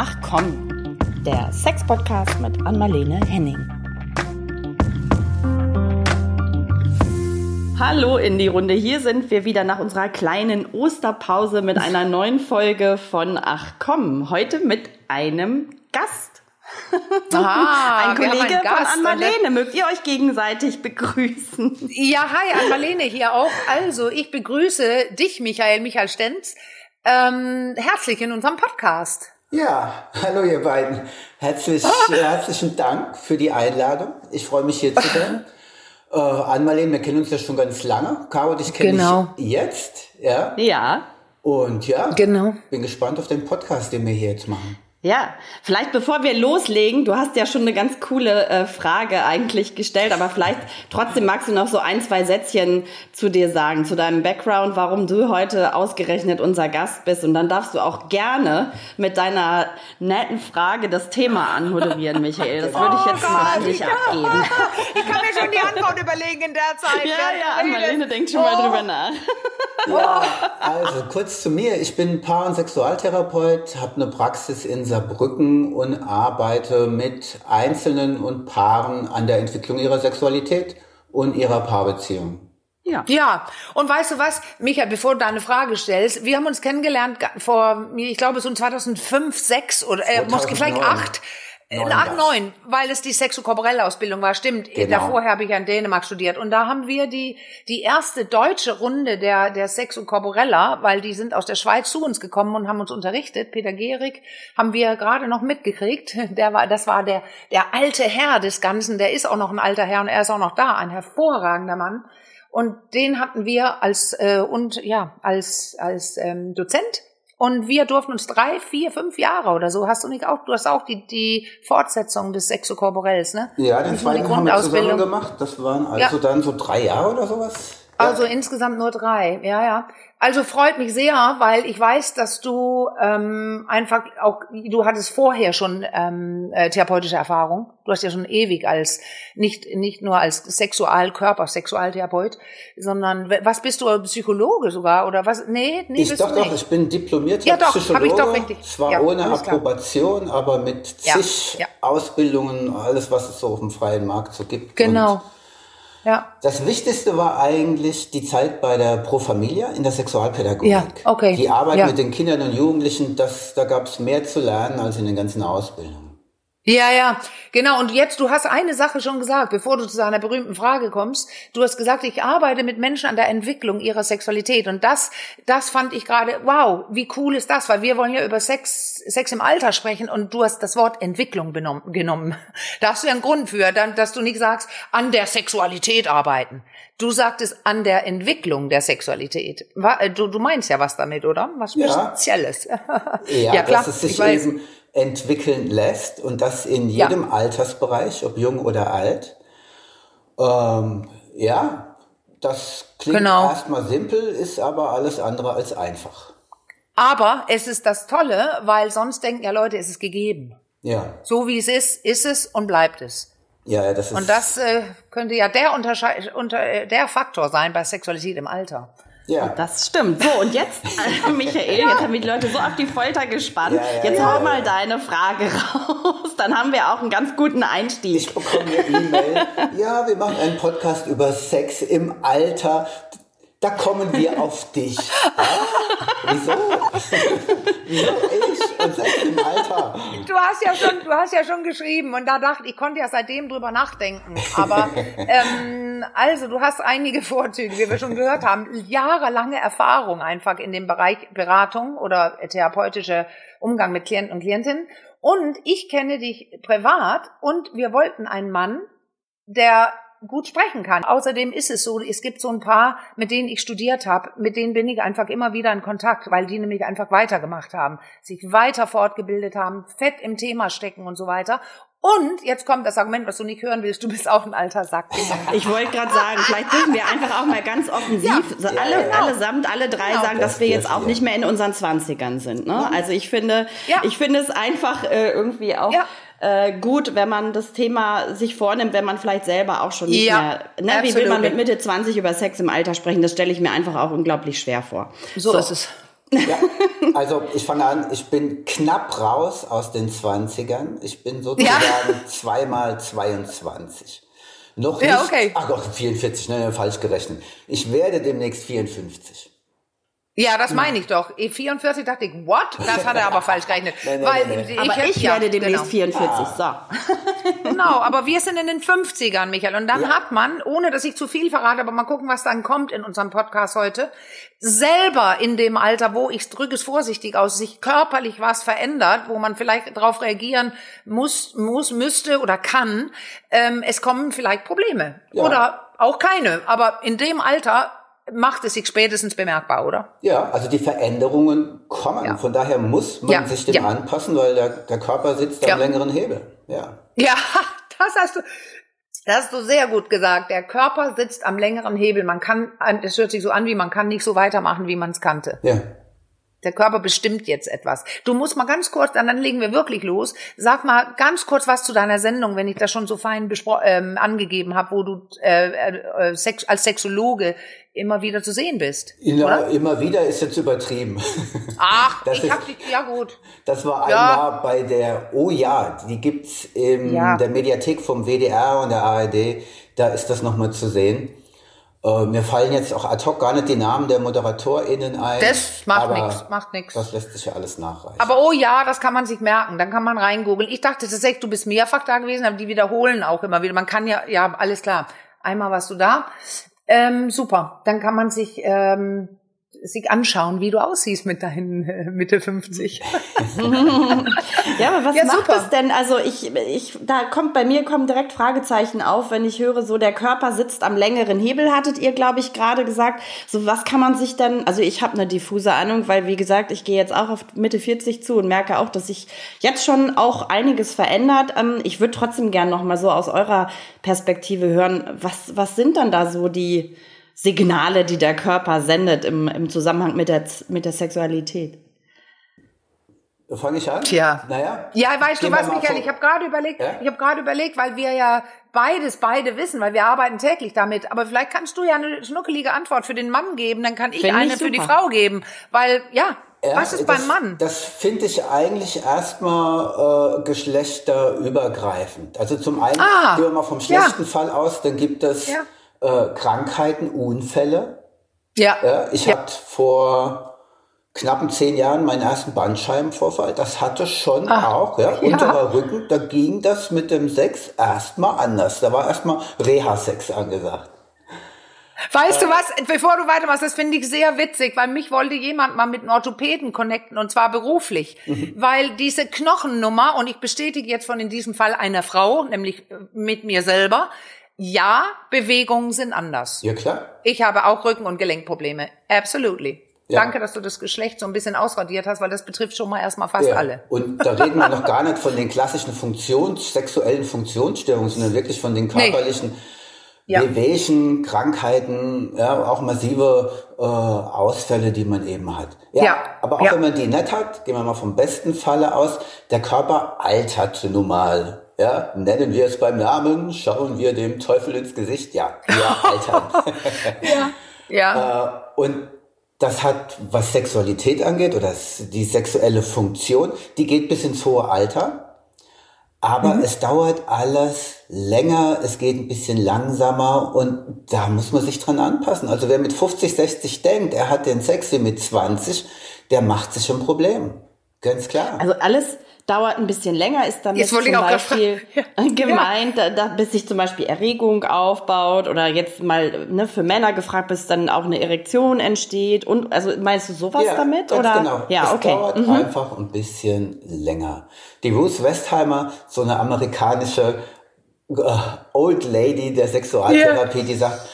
Ach komm, der Sex-Podcast mit Anmalene Henning. Hallo in die Runde. Hier sind wir wieder nach unserer kleinen Osterpause mit einer neuen Folge von Ach komm. Heute mit einem Gast. Ah, ein Kollege einen Gast, von Anmalene. Mögt ihr euch gegenseitig begrüßen? Ja, hi, Anmalene hier auch. Also, ich begrüße dich, Michael, Michael Stenz, ähm, herzlich in unserem Podcast. Ja, hallo ihr beiden. Herzlich, äh, herzlichen Dank für die Einladung. Ich freue mich hier zu sein. Äh, Anmalene, wir kennen uns ja schon ganz lange. Caro, dich kenne Genau. ich jetzt. Ja. Ja. Und ja, Genau. bin gespannt auf den Podcast, den wir hier jetzt machen. Ja, vielleicht bevor wir loslegen, du hast ja schon eine ganz coole äh, Frage eigentlich gestellt, aber vielleicht trotzdem magst du noch so ein, zwei Sätzchen zu dir sagen, zu deinem Background, warum du heute ausgerechnet unser Gast bist. Und dann darfst du auch gerne mit deiner netten Frage das Thema anmoderieren, Michael. Das würde ich jetzt mal an dich abgeben. Ich kann mir schon die Antwort überlegen in der Zeit. Ja, ja, Anmalene denkt schon mal drüber nach. Ja, also kurz zu mir. Ich bin Paar- und Sexualtherapeut, habe eine Praxis in Saarbrücken und arbeite mit Einzelnen und Paaren an der Entwicklung ihrer Sexualität und ihrer Paarbeziehung. Ja. Ja, und weißt du was, Michael, bevor du deine Frage stellst, wir haben uns kennengelernt vor, ich glaube, so 2005, 6 oder äh, muss- vielleicht 2009. 8. Neun 8, war's. 9, weil es die sexokorporelle Ausbildung war, stimmt. Genau. Davor habe ich ja in Dänemark studiert. Und da haben wir die, die erste deutsche Runde der, der Sexokorporella, weil die sind aus der Schweiz zu uns gekommen und haben uns unterrichtet. Peter Gehrig haben wir gerade noch mitgekriegt. Der war, das war der, der alte Herr des Ganzen. Der ist auch noch ein alter Herr und er ist auch noch da. Ein hervorragender Mann. Und den hatten wir als äh, und ja als als ähm, Dozent und wir durften uns drei, vier, fünf Jahre oder so. Hast du nicht auch? Du hast auch die die Fortsetzung des Sexokorporells, ne? Ja, den zweiten haben wir zusammen gemacht. Das waren also Ja. dann so drei Jahre oder sowas. Also insgesamt nur drei, ja, ja. Also freut mich sehr, weil ich weiß, dass du ähm, einfach auch, du hattest vorher schon ähm, äh, therapeutische Erfahrung. Du hast ja schon ewig als nicht nicht nur als Sexualkörper, Sexualtherapeut, sondern was bist du Psychologe sogar oder was? Nee, nee, Ich bist doch, du doch, nicht. ich bin diplomierter Ja, doch, Psychologe. ich doch richtig. Zwar Ja, ohne alles klar. Approbation, aber mit Ja, zig ja. Ausbildungen, alles, was es so auf dem freien Markt so gibt. Genau. Und Ja. das Wichtigste war eigentlich die Zeit bei der Pro Familia in der Sexualpädagogik. Ja, okay. Die Arbeit Ja. mit den Kindern und Jugendlichen, das, da gab es mehr zu lernen als in den ganzen Ausbildungen. Ja, ja, genau. Und jetzt, du hast eine Sache schon gesagt, bevor du zu deiner berühmten Frage kommst. Du hast gesagt, ich arbeite mit Menschen an der Entwicklung ihrer Sexualität. Und das, das fand ich gerade, wow, wie cool ist das? Weil wir wollen ja über Sex, Sex im Alter sprechen und du hast das Wort Entwicklung benommen, genommen. Da hast du ja einen Grund für, dass du nicht sagst, an der Sexualität arbeiten. Du sagtest an der Entwicklung der Sexualität. Äh, Du, du meinst ja was damit, oder? Was Ja. Spezielles. Ja, klar, dass es ich sich weiß. eben entwickeln lässt und das in Ja. jedem Altersbereich, ob jung oder alt. Ähm, ja, das klingt Genau. erstmal simpel, ist aber alles andere als einfach. Aber es ist das Tolle, weil sonst denken ja Leute, es ist gegeben. Ja, So wie es ist, ist es und bleibt es. ja, ja, das ist. Und das äh, könnte ja der, Untersche unter, äh, der Faktor sein bei Sexualität im Alter. Ja. Das stimmt. So, und jetzt, äh, Michael, jetzt haben wir die Leute so auf die Folter gespannt. Ja, ja, jetzt ja, hau ja. mal deine Frage raus. Dann haben wir auch einen ganz guten Einstieg. Ich bekomme eine E-Mail. Ja, wir machen einen Podcast über Sex im Alter. Da kommen wir auf dich. Ja? Wieso? Wieso ich und Sex im Alter? Du hast ja schon, du hast ja schon geschrieben und da dachte ich, konnte ja seitdem drüber nachdenken. Aber ähm, also du hast einige Vorzüge, wie wir schon gehört haben, jahrelange Erfahrung einfach in dem Bereich Beratung oder therapeutische Umgang mit Klienten und Klientinnen. Und ich kenne dich privat und wir wollten einen Mann, der gut sprechen kann. Außerdem ist es so, es gibt so ein paar, mit denen ich studiert habe, mit denen bin ich einfach immer wieder in Kontakt, weil die nämlich einfach weitergemacht haben, sich weiter fortgebildet haben, fett im Thema stecken und so weiter. Und jetzt kommt das Argument, was du nicht hören willst, du bist auch ein alter Sack. Ich wollte gerade sagen, vielleicht dürfen wir einfach auch mal ganz offensiv, alle, ja, genau. allesamt, alle drei Genau. sagen, dass wir jetzt auch Ja. nicht mehr in unseren Zwanzigern sind. Ne? Also ich finde, Ja. ich finde es einfach äh, irgendwie auch Ja. Äh, gut, wenn man das Thema sich vornimmt, wenn man vielleicht selber auch schon nicht Ja, mehr, ne? wie will man mit Mitte 20 über Sex im Alter sprechen, das stelle ich mir einfach auch unglaublich schwer vor. So, ist es. Ja, also ich fange an, ich bin knapp raus aus den 20ern. Ich bin sozusagen ja. zweimal 22. Noch nicht, ja, okay. ach doch, 44, ne, falsch gerechnet. Ich werde demnächst 54. Ja, das meine ich doch. E44 dachte ich, what? Das hat er aber falsch gerechnet. nee, nee, Weil nee, nee. Ich, aber ich ja, werde demnächst genau. 44. Ah. So. genau, aber wir sind in den 50ern, Michael. Und dann ja. hat man, ohne dass ich zu viel verrate, aber mal gucken, was dann kommt in unserem Podcast heute, selber in dem Alter, wo ich drücke es vorsichtig aus, sich körperlich was verändert, wo man vielleicht darauf reagieren muss, muss, müsste oder kann, ähm, es kommen vielleicht Probleme. Ja. Oder auch keine. Aber in dem Alter macht es sich spätestens bemerkbar, oder? Ja, also die Veränderungen kommen. Ja. Von daher muss man ja. sich dem ja. anpassen, weil der, der Körper sitzt am längeren Hebel. Ja. Ja, das hast du. Das hast du sehr gut gesagt. Der Körper sitzt am längeren Hebel. Man kann, es hört sich so an, wie man kann nicht so weitermachen, wie man es kannte. Ja. Der Körper bestimmt jetzt etwas. Du musst mal ganz kurz, dann, dann legen wir wirklich los. Sag mal ganz kurz was zu deiner Sendung, wenn ich das schon so fein ähm, angegeben habe, wo du äh, äh, Sex als Sexologe immer wieder zu sehen bist. Oder? immer wieder ist jetzt übertrieben. Ach, das ich ist, hab die, ja gut. Das war ja. einmal bei der, oh ja, die gibt's in ja. der Mediathek vom WDR und der ARD, da ist das nochmal zu sehen. Äh, mir fallen jetzt auch ad hoc gar nicht die Namen der ModeratorInnen ein. Das macht nichts, macht nichts. Das lässt sich ja alles nachreichen. Aber oh ja, das kann man sich merken. Dann kann man reingoogeln. Ich dachte tatsächlich, du bist mehrfach da gewesen, aber die wiederholen auch immer wieder. Man kann ja, ja, alles klar. Einmal warst du da. Ähm, super. Dann kann man sich ähm, sich anschauen, wie du aussiehst mit deinen äh, Mitte 50. ja, aber was ja, macht super. das denn? Also ich, ich, da kommt bei mir kommen direkt Fragezeichen auf, wenn ich höre, so der Körper sitzt am längeren Hebel, hattet ihr, glaube ich, gerade gesagt. So was kann man sich denn? Also ich habe eine diffuse Ahnung, weil wie gesagt, ich gehe jetzt auch auf Mitte 40 zu und merke auch, dass sich jetzt schon auch einiges verändert. Ähm, ich würde trotzdem gern noch mal so aus eurer Perspektive hören, was was sind dann da so die Signale, die der Körper sendet im, im Zusammenhang mit der, mit der Sexualität. Fange ich an? Tja. Naja. Ja, weißt du was, Michael, ich habe gerade überlegt, ja? ich habe gerade überlegt, weil wir ja beides beide wissen, weil wir arbeiten täglich damit. Aber vielleicht kannst du ja eine schnuckelige Antwort für den Mann geben, dann kann ich Find eine ich für die Frau geben. Weil, ja, ja was ist das, beim Mann? Das finde ich eigentlich erstmal äh, geschlechterübergreifend. Also zum einen, ah, gehen wir mal vom schlechten ja. Fall aus, dann gibt es ja äh, Krankheiten, Unfälle. Ja. ja ich ja. hatte vor knappen zehn Jahren meinen ersten Bandscheibenvorfall. Das hatte schon Ach, auch, ja, ja, unterer Rücken. Da ging das mit dem Sex erstmal anders. Da war erstmal Reha-Sex angesagt. Weißt du was, bevor du weitermachst, das finde ich sehr witzig, weil mich wollte jemand mal mit einem Orthopäden connecten und zwar beruflich, mhm. weil diese Knochennummer, und ich bestätige jetzt von in diesem Fall einer Frau, nämlich mit mir selber, ja, Bewegungen sind anders. Ja, klar. Ich habe auch Rücken- und Gelenkprobleme. Absolutely. Ja. Danke, dass du das Geschlecht so ein bisschen ausradiert hast, weil das betrifft schon mal erstmal fast ja. alle. Und da reden wir noch gar nicht von den klassischen Funktions-, sexuellen Funktionsstörungen, sondern wirklich von den körperlichen nee. ja. Wehwehchen, Krankheiten, ja, auch massive äh, Ausfälle, die man eben hat. Ja, ja. aber auch wenn man die nicht hat, gehen wir mal vom besten Falle aus, der Körper altert nun mal ja, nennen wir es beim Namen, schauen wir dem Teufel ins Gesicht, ja, wir altern. ja, ja. Äh, und das hat, was Sexualität angeht oder die sexuelle Funktion, die geht bis ins hohe Alter. Aber mhm. es dauert alles länger, es geht ein bisschen langsamer und da muss man sich dran anpassen. Also wer mit 50, 60 denkt, er hat den Sex wie mit 20, der macht sich ein Problem. Ganz klar. Also alles, dauert ein bisschen länger, ist dann zum Beispiel ja. gemeint, ja. Da, bis sich zum Beispiel Erregung aufbaut oder jetzt mal ne, für Männer gefragt, bis dann auch eine Erektion entsteht. Und also meinst du sowas ja, damit? Oder? Genau. Ja, es okay. dauert mhm. einfach ein bisschen länger. Die Ruth Westheimer, so eine amerikanische uh, Old Lady der Sexualtherapie, die sagt,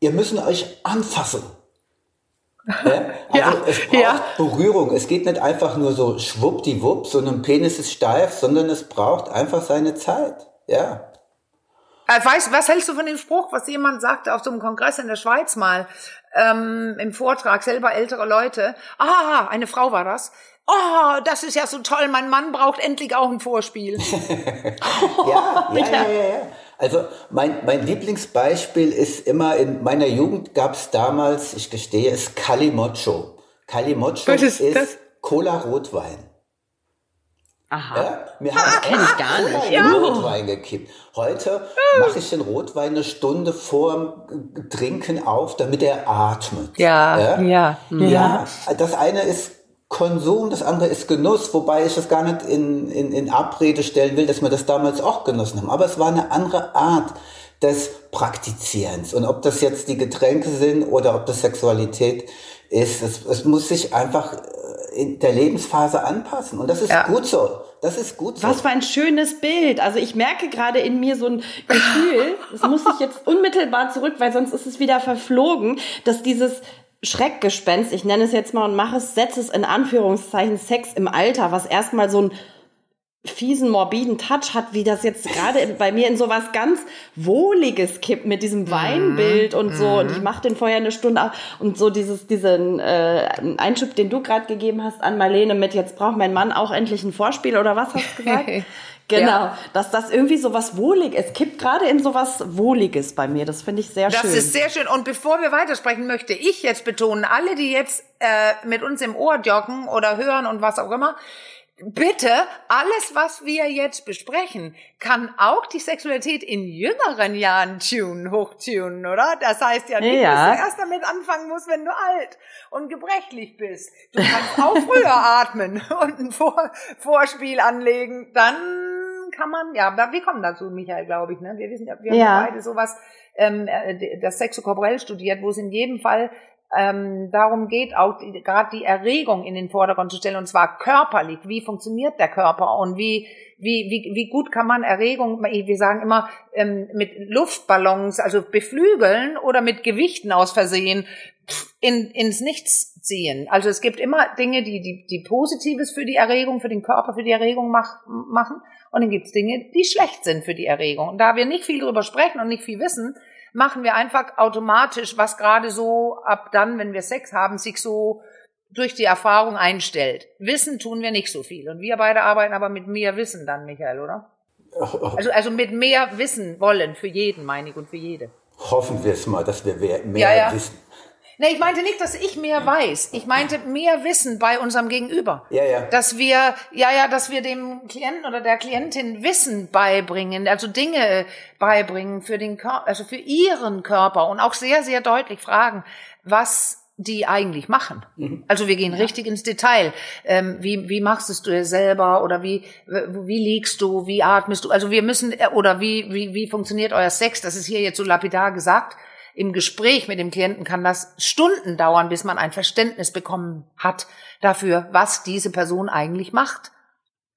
ihr müssen euch anfassen. Ja? Also ja, es braucht ja. Berührung. Es geht nicht einfach nur so schwuppdiwupp, so ein Penis ist steif, sondern es braucht einfach seine Zeit. Ja. Äh, weißt, was hältst du von dem Spruch, was jemand sagte auf so einem Kongress in der Schweiz mal, ähm, im Vortrag, selber ältere Leute. Ah, eine Frau war das. Oh, das ist ja so toll, mein Mann braucht endlich auch ein Vorspiel. ja, ja, ja, ja, ja. Also mein, mein Lieblingsbeispiel ist immer, in meiner Jugend gab es damals, ich gestehe es, Calimocho. Kalimocho ist, ist Cola-Rotwein. Aha. Ja? Mir ah, kenne ich gar nicht. Ja. Rotwein gekippt. Heute mache ich den Rotwein eine Stunde vor dem Trinken auf, damit er atmet. Ja, ja, ja. ja. Das eine ist Konsum, das andere ist Genuss, wobei ich das gar nicht in, in, in Abrede stellen will, dass wir das damals auch genossen haben. Aber es war eine andere Art des Praktizierens. Und ob das jetzt die Getränke sind oder ob das Sexualität ist, es, es muss sich einfach in der Lebensphase anpassen. Und das ist ja. gut so. Das ist gut so. Was für ein schönes Bild. Also ich merke gerade in mir so ein Gefühl, das muss ich jetzt unmittelbar zurück, weil sonst ist es wieder verflogen, dass dieses Schreckgespenst, ich nenne es jetzt mal und mache es, setze es in Anführungszeichen Sex im Alter, was erstmal so ein fiesen, morbiden Touch hat, wie das jetzt gerade bei mir in sowas ganz Wohliges kippt mit diesem mhm. Weinbild und so. Und ich mache den vorher eine Stunde ab und so dieses, diesen äh, Einschub, den du gerade gegeben hast an Marlene mit, jetzt braucht mein Mann auch endlich ein Vorspiel oder was hast du gesagt? Genau, ja. dass das irgendwie so was Wohliges, es kippt gerade in so was Wohliges bei mir. Das finde ich sehr das schön. Das ist sehr schön. Und bevor wir weitersprechen, möchte ich jetzt betonen, alle, die jetzt äh, mit uns im Ohr joggen oder hören und was auch immer, bitte, alles, was wir jetzt besprechen, kann auch die Sexualität in jüngeren Jahren tunen, hochtunen, oder? Das heißt ja nicht, ja. dass du erst damit anfangen musst, wenn du alt und gebrechlich bist. Du kannst auch früher atmen und ein Vor Vorspiel anlegen, dann kann man, ja, wir kommen dazu, Michael, glaube ich, ne? Wir wissen ja, wir ja. haben beide sowas, ähm, äh, das Sexokorporell studiert, wo es in jedem Fall ähm, darum geht, auch gerade die Erregung in den Vordergrund zu stellen, und zwar körperlich. Wie funktioniert der Körper und wie, wie, wie, wie gut kann man Erregung, wir sagen immer, ähm, mit Luftballons, also beflügeln oder mit Gewichten aus Versehen in, ins Nichts ziehen. Also es gibt immer Dinge, die, die, die Positives für die Erregung, für den Körper, für die Erregung mach, machen. Und dann gibt es Dinge, die schlecht sind für die Erregung. Und da wir nicht viel drüber sprechen und nicht viel wissen, machen wir einfach automatisch, was gerade so ab dann, wenn wir Sex haben, sich so durch die Erfahrung einstellt. Wissen tun wir nicht so viel. Und wir beide arbeiten aber mit mehr Wissen dann, Michael, oder? Also, also mit mehr Wissen wollen für jeden, meine ich, und für jede. Hoffen wir es mal, dass wir mehr ja, ja. wissen. Nee, ich meinte nicht, dass ich mehr weiß. Ich meinte mehr Wissen bei unserem Gegenüber. Ja, ja. Dass wir, ja, ja, dass wir dem Klienten oder der Klientin Wissen beibringen, also Dinge beibringen für den Körper, also für ihren Körper und auch sehr, sehr deutlich fragen, was die eigentlich machen. Mhm. Also wir gehen richtig ins Detail. Ähm, wie, wie machst es du selber oder wie, wie liegst du, wie atmest du? Also wir müssen, oder wie, wie, wie funktioniert euer Sex? Das ist hier jetzt so lapidar gesagt im Gespräch mit dem Klienten kann das Stunden dauern, bis man ein Verständnis bekommen hat dafür, was diese Person eigentlich macht.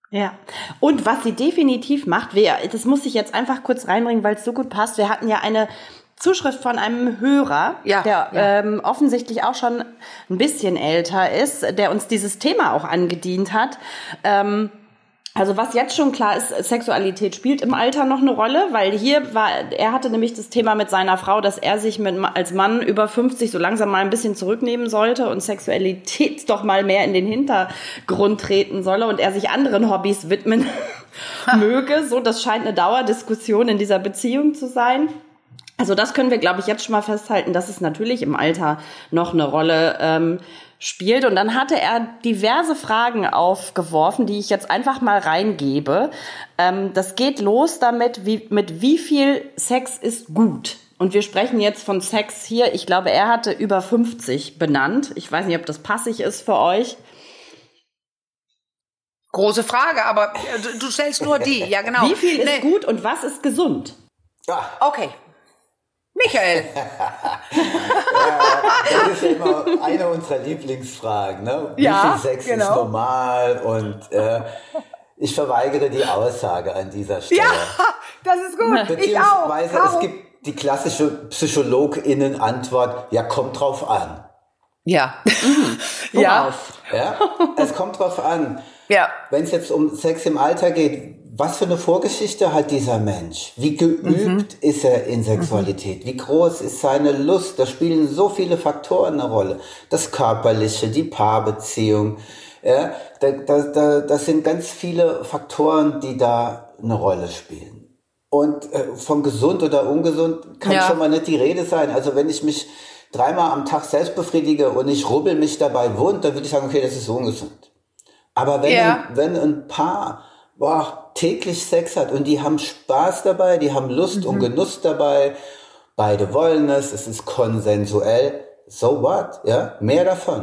Ja, und was sie definitiv macht, wir, das muss ich jetzt einfach kurz reinbringen, weil es so gut passt. Wir hatten ja eine Zuschrift von einem Hörer, ja, der ja. Ähm, offensichtlich auch schon ein bisschen älter ist, der uns dieses Thema auch angedient hat. Ähm, also was jetzt schon klar ist, Sexualität spielt im Alter noch eine Rolle, weil hier war, er hatte nämlich das Thema mit seiner Frau, dass er sich mit, als Mann über 50 so langsam mal ein bisschen zurücknehmen sollte und Sexualität doch mal mehr in den Hintergrund treten solle und er sich anderen Hobbys widmen möge. So, das scheint eine Dauerdiskussion in dieser Beziehung zu sein. Also das können wir, glaube ich, jetzt schon mal festhalten, dass es natürlich im Alter noch eine Rolle ähm, spielt. Und dann hatte er diverse Fragen aufgeworfen, die ich jetzt einfach mal reingebe. Ähm, das geht los damit, wie, mit wie viel Sex ist gut. Und wir sprechen jetzt von Sex hier. Ich glaube, er hatte über 50 benannt. Ich weiß nicht, ob das passig ist für euch. Große Frage, aber äh, du stellst nur die, ja genau. Wie viel ist nee. gut und was ist gesund? Ja. Okay, Michael. ja, das ist ja immer eine unserer Lieblingsfragen. Ne? Wie ja, viel Sex genau. ist normal? Und äh, ich verweigere die Aussage an dieser Stelle. Ja, das ist gut. Beziehungsweise ich auch. es gibt die klassische PsychologInnen-Antwort, ja, kommt drauf an. Ja. ja. ja. Es kommt drauf an. Ja. Wenn es jetzt um Sex im Alter geht, was für eine Vorgeschichte hat dieser Mensch? Wie geübt mhm. ist er in Sexualität? Wie groß ist seine Lust? Da spielen so viele Faktoren eine Rolle. Das Körperliche, die Paarbeziehung. Ja, da, da, da, das sind ganz viele Faktoren, die da eine Rolle spielen. Und äh, von gesund oder ungesund kann ja. schon mal nicht die Rede sein. Also wenn ich mich dreimal am Tag selbst befriedige und ich rubbel mich dabei wund, dann würde ich sagen, okay, das ist ungesund. Aber wenn, Ja. ein, wenn ein Paar boah, täglich Sex hat und die haben Spaß dabei, die haben Lust und Genuss dabei, beide wollen es, es ist konsensuell, so what, ja, mehr davon.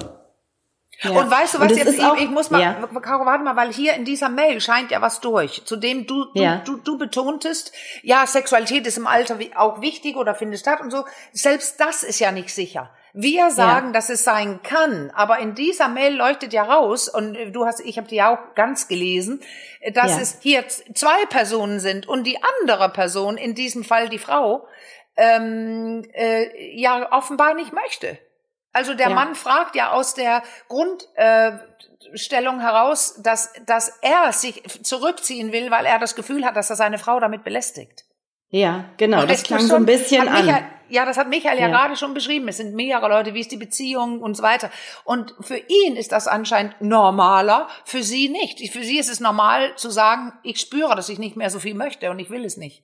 Ja. Und weißt du was jetzt, ich, auch- ich muss mal, Ja. Caro, warte mal, weil hier in dieser Mail scheint ja was durch, zu dem du, du, Ja. du, du betontest, ja, Sexualität ist im Alter auch wichtig oder findet statt und so. Selbst das ist ja nicht sicher. Wir sagen, dass es sein kann, aber in dieser Mail leuchtet ja raus und äh, du hast, ich habe die ja auch ganz gelesen, äh, dass Ja. es hier zwei Personen sind und die andere Person, in diesem Fall die Frau, ähm, äh, ja offenbar nicht möchte. Also der Ja. Mann fragt ja aus der Grundstellung äh, heraus, dass, dass er sich zurückziehen will, weil er das Gefühl hat, dass er seine Frau damit belästigt. Ja, genau, das klang schon- so ein bisschen an. Michael, ja, das hat Michael ja, Ja. gerade schon beschrieben. Es sind mehrere Leute, wie ist die Beziehung und so weiter. Und für ihn ist das anscheinend normaler, für sie nicht. Für sie ist es normal zu sagen, ich spüre, dass ich nicht mehr so viel möchte und ich will es nicht.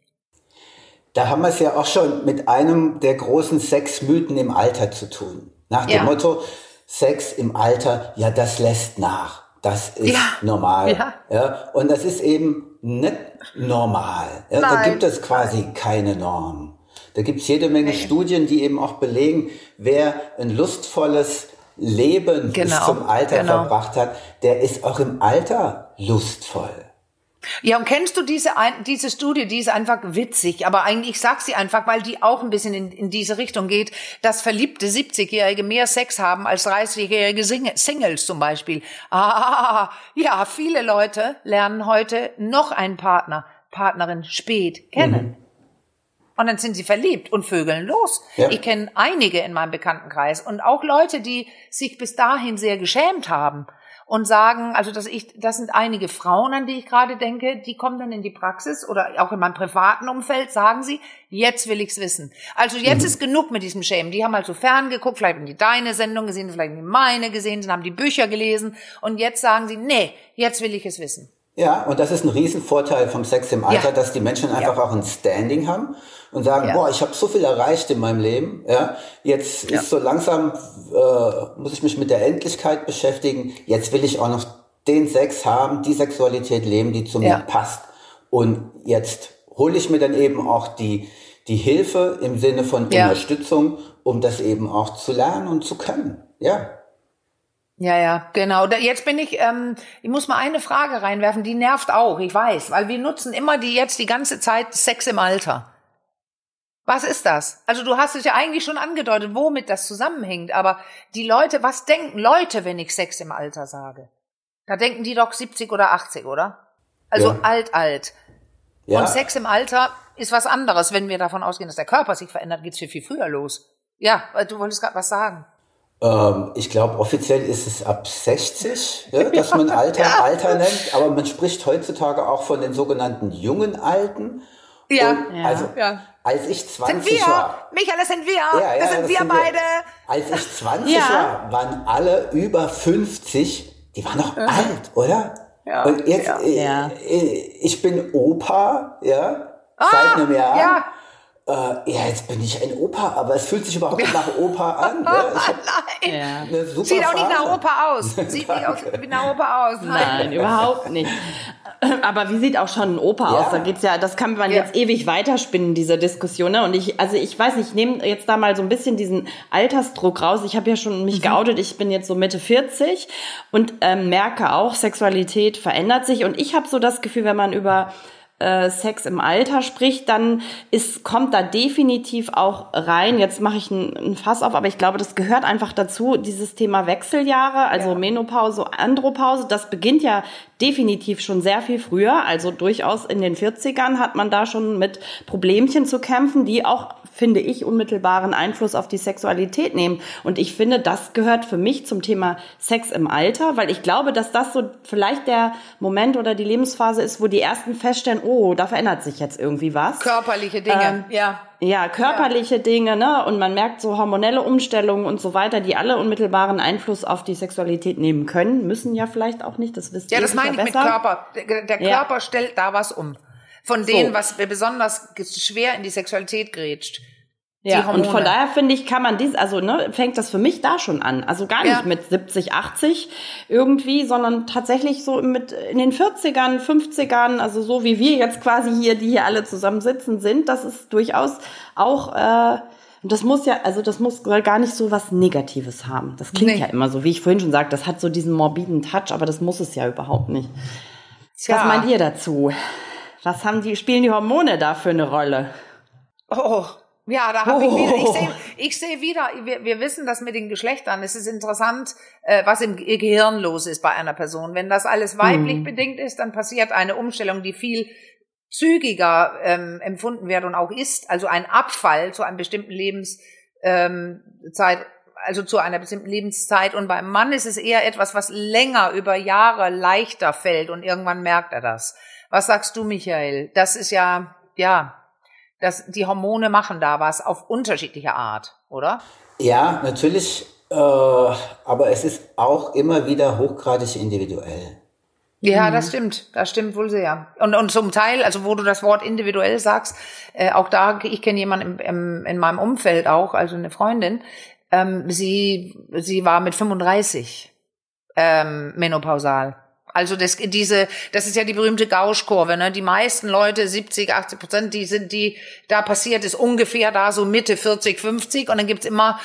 Da haben wir es ja auch schon mit einem der großen Sexmythen im Alter zu tun. Nach dem Ja. Motto, Sex im Alter, ja, das lässt nach. Das ist Ja. normal. Ja. Ja. Und das ist eben nicht normal. Ja, da Nein. gibt es quasi keine Norm. Da gibt es jede Menge Studien, die eben auch belegen, wer ein lustvolles Leben bis Genau, zum Alter genau. verbracht hat, der ist auch im Alter lustvoll. Ja, und kennst du diese, diese Studie, die ist einfach witzig, aber eigentlich, ich sag sie einfach, weil die auch ein bisschen in, in diese Richtung geht, dass verliebte 70-Jährige mehr Sex haben als 30-jährige Sing- Singles zum Beispiel. Ah, ja, viele Leute lernen heute noch einen Partner, Partnerin spät kennen. Und dann sind sie verliebt und vögeln los. Ja. Ich kenne einige in meinem Bekanntenkreis und auch Leute, die sich bis dahin sehr geschämt haben und sagen, also dass ich, das sind einige Frauen, an die ich gerade denke, die kommen dann in die Praxis oder auch in meinem privaten Umfeld, sagen sie, jetzt will ich's wissen. Also jetzt ist genug mit diesem Schämen. Die haben also ferngeguckt, vielleicht haben die deine Sendung gesehen, vielleicht haben die meine gesehen, dann haben die Bücher gelesen und jetzt sagen sie, nee, jetzt will ich es wissen. Ja, und das ist ein Riesenvorteil vom Sex im Alter, Ja. dass die Menschen einfach auch ein Standing haben und sagen, Ja. boah, ich habe so viel erreicht in meinem Leben, ja, jetzt Ja. ist so langsam, äh, muss ich mich mit der Endlichkeit beschäftigen, jetzt will ich auch noch den Sex haben, die Sexualität leben, die zu mir Ja. passt. Und jetzt hole ich mir dann eben auch die, die Hilfe im Sinne von Ja. Unterstützung, um das eben auch zu lernen und zu können. Ja. Ja, ja, genau. Jetzt bin ich, ähm, ich muss mal eine Frage reinwerfen, die nervt auch, ich weiß, weil wir nutzen immer die jetzt die ganze Zeit Sex im Alter. Was ist das? Also du hast es ja eigentlich schon angedeutet, womit das zusammenhängt, aber die Leute, was denken Leute, wenn ich Sex im Alter sage? Da denken die doch 70 oder 80, oder? Also Ja. alt, alt. ja. Und Sex im Alter ist was anderes. Wenn wir davon ausgehen, dass der Körper sich verändert, geht's viel, viel früher los. Ja, du wolltest gerade was sagen. Ähm, ich glaube, offiziell ist es ab 60, ja, dass man Alter Alter nennt, aber man spricht heutzutage auch von den sogenannten jungen Alten. Ja, Und Ja. Also, Ja. als ich Sind 20 wir, war, Michael, das sind wir, ja, ja, das sind wir beide. Als ich 20 Ja. war, waren alle über 50, die waren noch alt, oder? Ja, Und jetzt, ja. äh, Ja. äh, ich bin Opa, ja, seit einem Jahr. Ah, ja. Äh, ja, jetzt bin ich ein Opa, aber es fühlt sich überhaupt nicht nach Opa an. Hab Nein. Ja. eine super Sieht auch nicht nach. Opa aus. Sieht nicht aus, wie nach Opa aus. Nein, überhaupt nicht. Aber wie sieht auch schon ein Opa Ja. aus? Da geht's ja, das kann man Ja. jetzt ewig weiterspinnen, diese Diskussion. Ne? Und ich, also ich weiß nicht, ich nehme jetzt da mal so ein bisschen diesen Altersdruck raus. Ich habe ja schon mich geoutet, ich bin jetzt so Mitte 40 und ähm, merke auch, Sexualität verändert sich. Und ich habe so das Gefühl, wenn man über äh, Sex im Alter spricht, dann ist, kommt da definitiv auch rein. Jetzt mache ich ein, ein Fass auf, aber ich glaube, das gehört einfach dazu, dieses Thema Wechseljahre, also Menopause, Andropause, das beginnt ja definitiv schon sehr viel früher. Also durchaus in den 40ern hat man da schon mit Problemchen zu kämpfen, die auch finde ich, unmittelbaren Einfluss auf die Sexualität nehmen. Und ich finde, das gehört für mich zum Thema Sex im Alter, weil ich glaube, dass das so vielleicht der Moment oder die Lebensphase ist, wo die ersten feststellen, oh, da verändert sich jetzt irgendwie was. Körperliche Dinge, Ähm, ja. Ja, körperliche Dinge, ne? Und man merkt so hormonelle Umstellungen und so weiter, die alle unmittelbaren Einfluss auf die Sexualität nehmen können, müssen ja vielleicht auch nicht, das wisst Ja, ihr das sicher meine ich mit besser. Körper. Der, der Ja. Körper stellt da was um. Von denen, was besonders schwer in die Sexualität grätscht. Ja, und von daher finde ich, kann man dies, also ne, fängt das für mich da schon an. Also gar nicht ja. mit 70, 80 irgendwie, sondern tatsächlich so mit in den 40ern, 50ern, also so wie wir jetzt quasi hier, die hier alle zusammen sitzen sind, das ist durchaus auch, äh, und das muss ja, also das muss soll gar nicht so was Negatives haben. Das klingt nee. ja immer so, wie ich vorhin schon sagte, das hat so diesen morbiden Touch, aber das muss es ja überhaupt nicht. Tja. Was meint ihr dazu? Was haben die, spielen die Hormone da für eine Rolle? Oh, ja, da habe oh. ich wieder, ich sehe ich seh wieder, wir, wir wissen das mit den Geschlechtern. Es ist interessant, äh, was im Gehirn los ist bei einer Person. Wenn das alles weiblich hm. bedingt ist, dann passiert eine Umstellung, die viel zügiger ähm, empfunden wird und auch ist. Also ein Abfall zu einem bestimmten Lebenszeit, ähm, also zu einer bestimmten Lebenszeit. Und beim Mann ist es eher etwas, was länger über Jahre leichter fällt und irgendwann merkt er das. Was sagst du, Michael? Das ist ja, ja, dass die Hormone machen da was auf unterschiedliche Art, oder? Ja, natürlich, äh, aber es ist auch immer wieder hochgradig individuell. Ja, mhm. das stimmt. Das stimmt wohl sehr. Und, und zum Teil, also wo du das Wort individuell sagst, äh, auch da, ich kenne jemanden im, im, in meinem Umfeld auch, also eine Freundin, ähm, sie, sie war mit 35 ähm, menopausal. Also das, diese, das ist ja die berühmte Gauschkurve. Ne? Die meisten Leute, 70, 80 Prozent, die sind, die da passiert ist ungefähr da so Mitte 40, 50. Und dann gibt's immer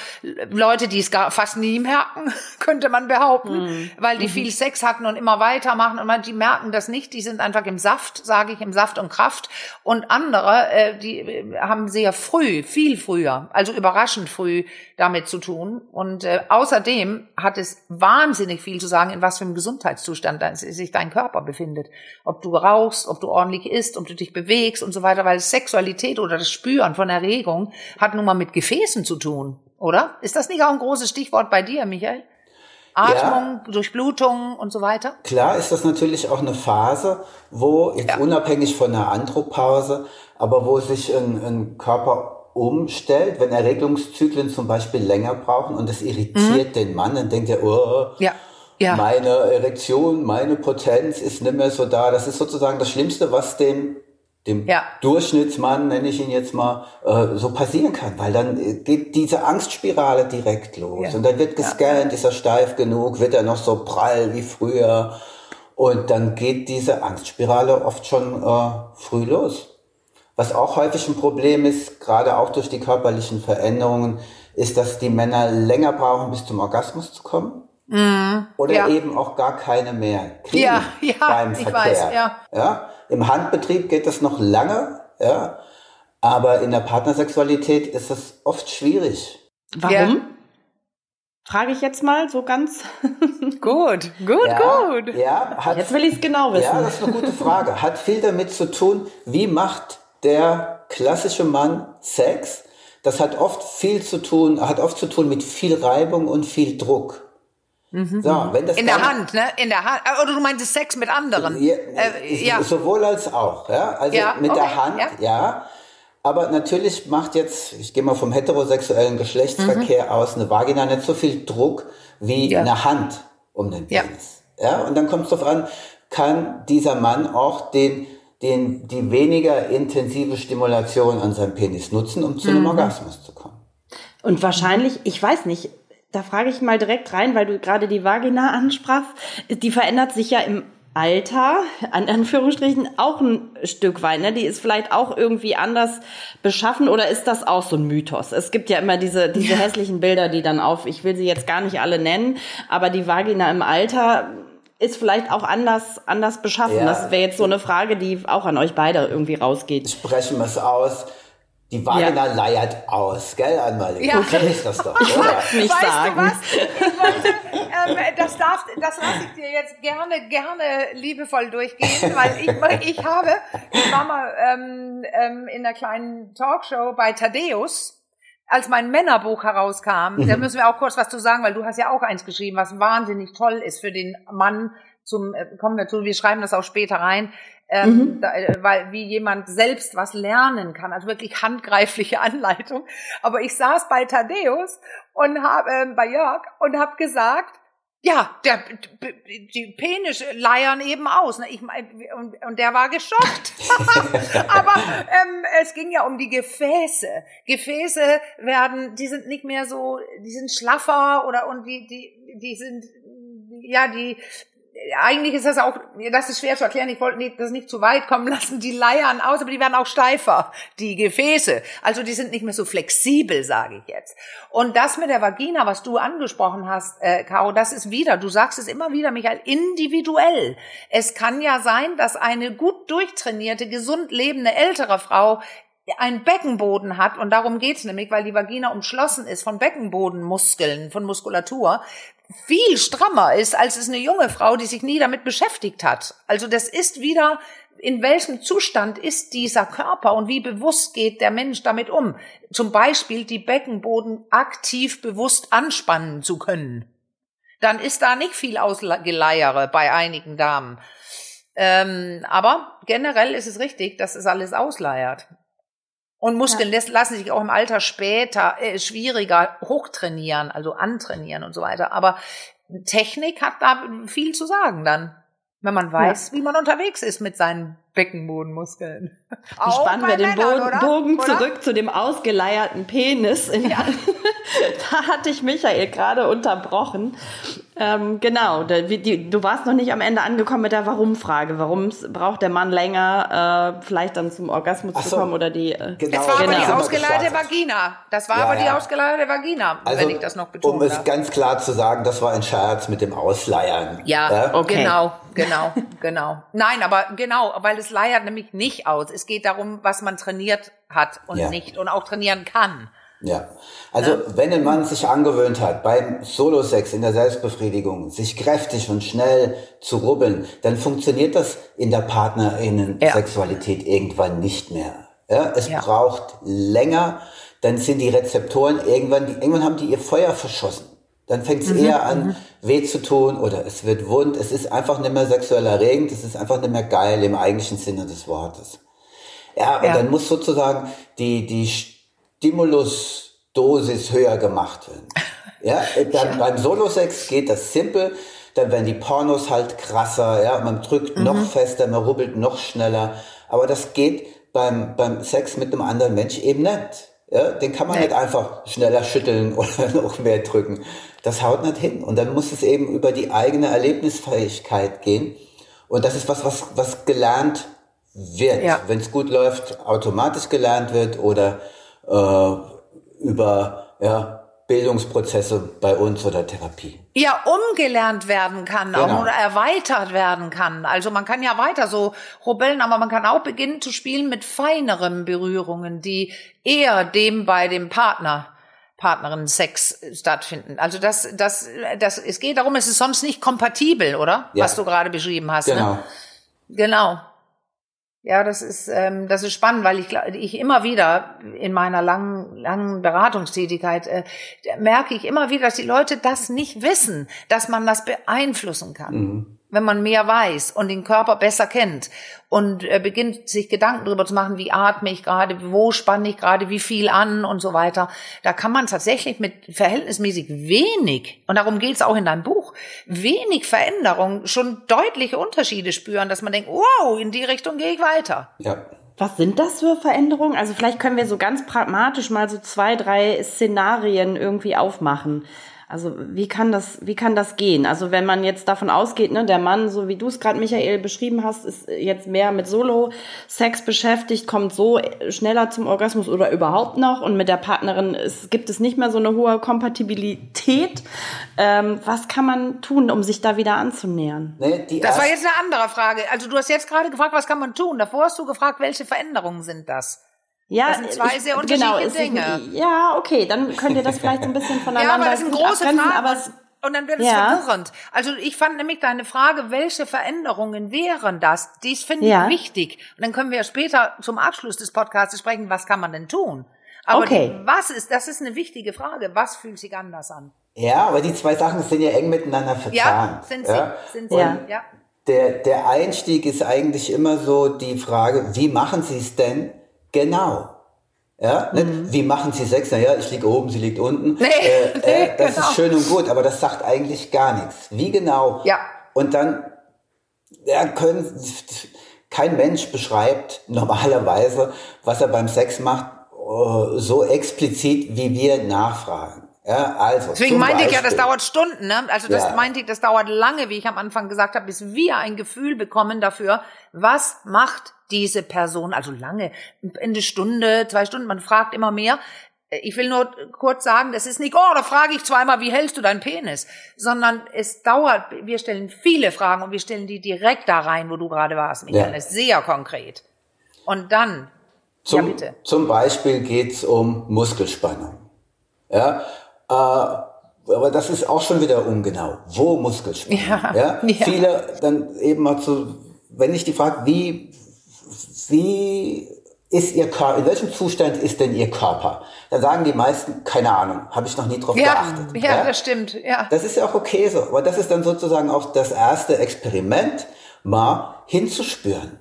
Leute, die es gar fast nie merken, könnte man behaupten, mhm. weil die mhm. viel Sex hatten und immer weitermachen. Und man, die merken das nicht. Die sind einfach im Saft, sage ich, im Saft und Kraft. Und andere, äh, die äh, haben sehr früh, viel früher, also überraschend früh damit zu tun. Und äh, außerdem hat es wahnsinnig viel zu sagen, in was für einem Gesundheitszustand sich dein Körper befindet. Ob du rauchst, ob du ordentlich isst, ob du dich bewegst und so weiter, weil Sexualität oder das Spüren von Erregung hat nun mal mit Gefäßen zu tun, oder? Ist das nicht auch ein großes Stichwort bei dir, Michael? Atmung, ja, Durchblutung und so weiter? Klar ist das natürlich auch eine Phase, wo, jetzt ja. unabhängig von einer Andropause, aber wo sich ein, ein Körper umstellt, wenn Erregungszyklen zum Beispiel länger brauchen und es irritiert mhm. den Mann, dann denkt er, oh, ja. Ja. meine Erektion, meine Potenz ist nicht mehr so da. Das ist sozusagen das Schlimmste, was dem dem ja. Durchschnittsmann, nenne ich ihn jetzt mal, äh, so passieren kann, weil dann äh, geht diese Angstspirale direkt los und dann wird gescannt, ist er steif genug, wird er noch so prall wie früher und dann geht diese Angstspirale oft schon äh, früh los. Was auch häufig ein Problem ist, gerade auch durch die körperlichen Veränderungen, ist, dass die Männer länger brauchen, bis zum Orgasmus zu kommen. Mm, oder ja. eben auch gar keine mehr kriegen ja, ja, beim Verkehr. Weiß, ja. ja. Im Handbetrieb geht das noch lange, ja. Aber in der Partnersexualität ist das oft schwierig. Warum? Ja. Frage ich jetzt mal so ganz. gut, gut, ja, gut. Ja, hat, jetzt will ich es genau wissen. Ja, das ist eine gute Frage. Hat viel damit zu tun, wie macht der klassische Mann Sex. Das hat oft viel zu tun, hat oft zu tun mit viel Reibung und viel Druck. Mhm. So, wenn das in der Hand, ne? In der Hand. Oder du meinst Sex mit anderen? Ja, äh, ja. Sowohl als auch, ja. Also ja, mit okay, der Hand, ja. ja. Aber natürlich macht jetzt, ich gehe mal vom heterosexuellen Geschlechtsverkehr mhm. aus, eine Vagina nicht so viel Druck wie eine Hand um den Penis. Ja. ja? Und dann kommt es darauf an, kann dieser Mann auch den den, die weniger intensive Stimulation an seinem Penis nutzen, um zu einem mhm. Orgasmus zu kommen. Und wahrscheinlich, ich weiß nicht, da frage ich mal direkt rein, weil du gerade die Vagina ansprachst, die verändert sich ja im Alter, an Anführungsstrichen, auch ein Stück weit. Ne? Die ist vielleicht auch irgendwie anders beschaffen oder ist das auch so ein Mythos? Es gibt ja immer diese, diese hässlichen Bilder, die dann auf, ich will sie jetzt gar nicht alle nennen, aber die Vagina im Alter ist vielleicht auch anders, anders beschaffen. Ja. Das wäre jetzt so eine Frage, die auch an euch beide irgendwie rausgeht. Sprechen wir es aus. Die Vagina ja. leiert aus, gell, Anmalig? Ja. Du kennst das doch, ich oder? nicht weißt sagen. Du was? Ich wollte, ähm, das darf, das lasse ich dir jetzt gerne, gerne liebevoll durchgehen, weil ich, ich habe, ich war mal ähm, ähm, in einer kleinen Talkshow bei Thaddeus als mein Männerbuch herauskam, mhm. da müssen wir auch kurz was zu sagen, weil du hast ja auch eins geschrieben, was wahnsinnig toll ist für den Mann. Zum äh, kommen wir zu, wir schreiben das auch später rein, ähm, mhm. da, äh, weil wie jemand selbst was lernen kann, also wirklich handgreifliche Anleitung. Aber ich saß bei Thaddeus und habe äh, bei Jörg und habe gesagt, Ja, der, die Penis leiern eben aus. Ne? Ich mein, und, und der war geschockt. Aber ähm, es ging ja um die Gefäße. Gefäße werden, die sind nicht mehr so, die sind schlaffer oder und die, die, die sind, ja, die eigentlich ist das auch, das ist schwer zu erklären, ich wollte das nicht zu weit kommen lassen, die leiern aus, aber die werden auch steifer, die Gefäße. Also die sind nicht mehr so flexibel, sage ich jetzt. Und das mit der Vagina, was du angesprochen hast, äh, Caro, das ist wieder, du sagst es immer wieder, Michael, individuell. Es kann ja sein, dass eine gut durchtrainierte, gesund lebende ältere Frau einen Beckenboden hat, und darum geht's nämlich, weil die Vagina umschlossen ist von Beckenbodenmuskeln, von Muskulatur, viel strammer ist, als es eine junge Frau, die sich nie damit beschäftigt hat. Also das ist wieder, in welchem Zustand ist dieser Körper und wie bewusst geht der Mensch damit um? Zum Beispiel die Beckenboden aktiv bewusst anspannen zu können. Dann ist da nicht viel Ausgeleiere bei einigen Damen. Ähm, aber generell ist es richtig, dass es alles ausleiert. Und Muskeln ja. lassen sich auch im Alter später äh, schwieriger hochtrainieren, also antrainieren und so weiter. Aber Technik hat da viel zu sagen dann, wenn man weiß, ja. wie man unterwegs ist mit seinen Beckenbodenmuskeln. Spannen wir den Männern, Boden, Bogen oder? zurück zu dem ausgeleierten Penis. Ja. da hatte ich Michael gerade unterbrochen. Ähm, genau, da, die, du warst noch nicht am Ende angekommen mit der Warum-Frage. Warum braucht der Mann länger, äh, vielleicht dann zum Orgasmus so, zu kommen oder die. Äh, genau, das war genau. aber die ausgeleierte Vagina. Das war ja, aber die ausgeleierte Vagina, also, wenn ich das noch betone. Um es ganz klar zu sagen, das war ein Scherz mit dem Ausleiern. Ja, ja? Okay. genau, genau, genau. Nein, aber genau, weil es leiert nämlich nicht aus. Es geht darum, was man trainiert hat und ja. nicht und auch trainieren kann. Ja, also ja. wenn ein Mann sich angewöhnt hat, beim Solo-Sex in der Selbstbefriedigung, sich kräftig und schnell zu rubbeln, dann funktioniert das in der Partnerinnen-Sexualität ja. irgendwann nicht mehr. Ja, es ja. braucht länger, dann sind die Rezeptoren irgendwann, die, irgendwann haben die ihr Feuer verschossen. Dann fängt es mhm. eher an, mhm. weh zu tun oder es wird wund. Es ist einfach nicht mehr sexuell erregend, es ist einfach nicht mehr geil im eigentlichen Sinne des Wortes. Ja, und dann muss sozusagen die, die Stimulusdosis höher gemacht werden. Ja, dann ja. beim Solo-Sex geht das simpel, dann werden die Pornos halt krasser, ja, man drückt mhm. noch fester, man rubbelt noch schneller, aber das geht beim, beim Sex mit einem anderen Mensch eben nicht. Ja, den kann man nee. nicht einfach schneller schütteln oder noch mehr drücken. Das haut nicht hin. Und dann muss es eben über die eigene Erlebnisfähigkeit gehen. Und das ist was, was, was gelernt wird. Ja. Wenn es gut läuft, automatisch gelernt wird oder äh, über ja, Bildungsprozesse bei uns oder Therapie. Ja, umgelernt werden kann genau. auch oder erweitert werden kann. Also man kann ja weiter so rubbeln, aber man kann auch beginnen zu spielen mit feineren Berührungen, die eher dem bei dem Partner Partnerin Sex stattfinden. Also das, das, das, es geht darum, es ist sonst nicht kompatibel, oder? Ja. Was du gerade beschrieben hast. Genau. Ne? Genau. Ja, das ist, ähm, das ist spannend, weil ich, ich immer wieder in meiner langen, langen Beratungstätigkeit äh, merke ich immer wieder, dass die Leute das nicht wissen, dass man das beeinflussen kann. Mhm wenn man mehr weiß und den Körper besser kennt und äh, beginnt sich Gedanken darüber zu machen, wie atme ich gerade, wo spanne ich gerade, wie viel an und so weiter, da kann man tatsächlich mit verhältnismäßig wenig, und darum geht es auch in deinem Buch, wenig Veränderung schon deutliche Unterschiede spüren, dass man denkt, wow, in die Richtung gehe ich weiter. Ja. Was sind das für Veränderungen? Also vielleicht können wir so ganz pragmatisch mal so zwei, drei Szenarien irgendwie aufmachen. Also wie kann das, wie kann das gehen? Also wenn man jetzt davon ausgeht, ne, der Mann, so wie du es gerade Michael beschrieben hast, ist jetzt mehr mit Solo-Sex beschäftigt, kommt so schneller zum Orgasmus oder überhaupt noch und mit der Partnerin ist, gibt es nicht mehr so eine hohe Kompatibilität. Ähm, was kann man tun, um sich da wieder anzunähern? Nee, das war jetzt eine andere Frage. Also du hast jetzt gerade gefragt, was kann man tun? Davor hast du gefragt, welche Veränderungen sind das? Ja, das sind zwei ich, sehr genau, unterschiedliche genau, Dinge. Ist, ja, okay, dann könnt ihr das vielleicht ein bisschen voneinander ja, aber das sind große Fragen. Aber es, und dann wird es ja. verwirrend. Also ich fand nämlich deine Frage, welche Veränderungen wären das? Dies finde ich ja. wichtig. Und dann können wir später zum Abschluss des Podcasts sprechen, was kann man denn tun? Aber okay. die, was ist, das ist eine wichtige Frage. Was fühlt sich anders an? Ja, aber die zwei Sachen sind ja eng miteinander verzahnt. Ja, sind sie. Ja? Sind sie. Ja. ja. Der, der Einstieg ist eigentlich immer so die Frage, wie machen Sie es denn, Genau. Ja, mhm. Wie machen Sie Sex? Naja, ich liege oben, sie liegt unten. Nee, äh, äh, das genau. ist schön und gut, aber das sagt eigentlich gar nichts. Wie genau? Ja. Und dann ja, können, kein Mensch beschreibt normalerweise, was er beim Sex macht, äh, so explizit, wie wir nachfragen. Ja, also. Deswegen meinte ich ja, das dauert Stunden, ne? Also das ja. meinte ich, das dauert lange, wie ich am Anfang gesagt habe, bis wir ein Gefühl bekommen dafür, was macht diese Person, also lange, eine Stunde, zwei Stunden, man fragt immer mehr. Ich will nur kurz sagen, das ist nicht, oh, da frage ich zweimal, wie hältst du deinen Penis? Sondern es dauert, wir stellen viele Fragen und wir stellen die direkt da rein, wo du gerade warst, Michael. Ja. Das ist sehr konkret. Und dann, zum, ja bitte. Zum Beispiel geht's um Muskelspannung. Ja, aber das ist auch schon wieder ungenau. Wo Muskelspannung? Ja, ja? ja. Viele dann eben mal zu, wenn ich die frage, wie wie ist Ihr Körper, in welchem Zustand ist denn Ihr Körper? Da sagen die meisten, keine Ahnung, habe ich noch nie drauf ja, geachtet. Ja, ja, das stimmt, ja. Das ist ja auch okay so, aber das ist dann sozusagen auch das erste Experiment, mal hinzuspüren.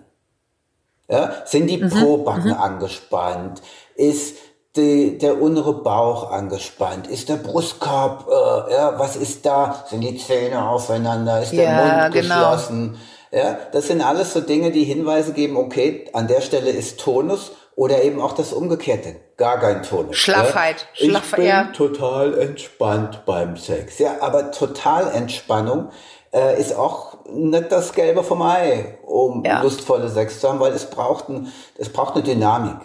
Ja, sind die mhm, Pobacken mhm. angespannt? Ist die, der untere Bauch angespannt? Ist der Brustkorb, äh, ja, was ist da? Sind die Zähne aufeinander? Ist der ja, Mund genau. geschlossen? Ja, das sind alles so Dinge, die Hinweise geben, okay, an der Stelle ist Tonus oder eben auch das Umgekehrte, gar kein Tonus. Schlaffheit. Ja. Ich bin ja. total entspannt beim Sex. Ja, aber Totalentspannung äh, ist auch nicht das Gelbe vom Ei, um ja. lustvolle Sex zu haben, weil es braucht, ein, es braucht eine Dynamik.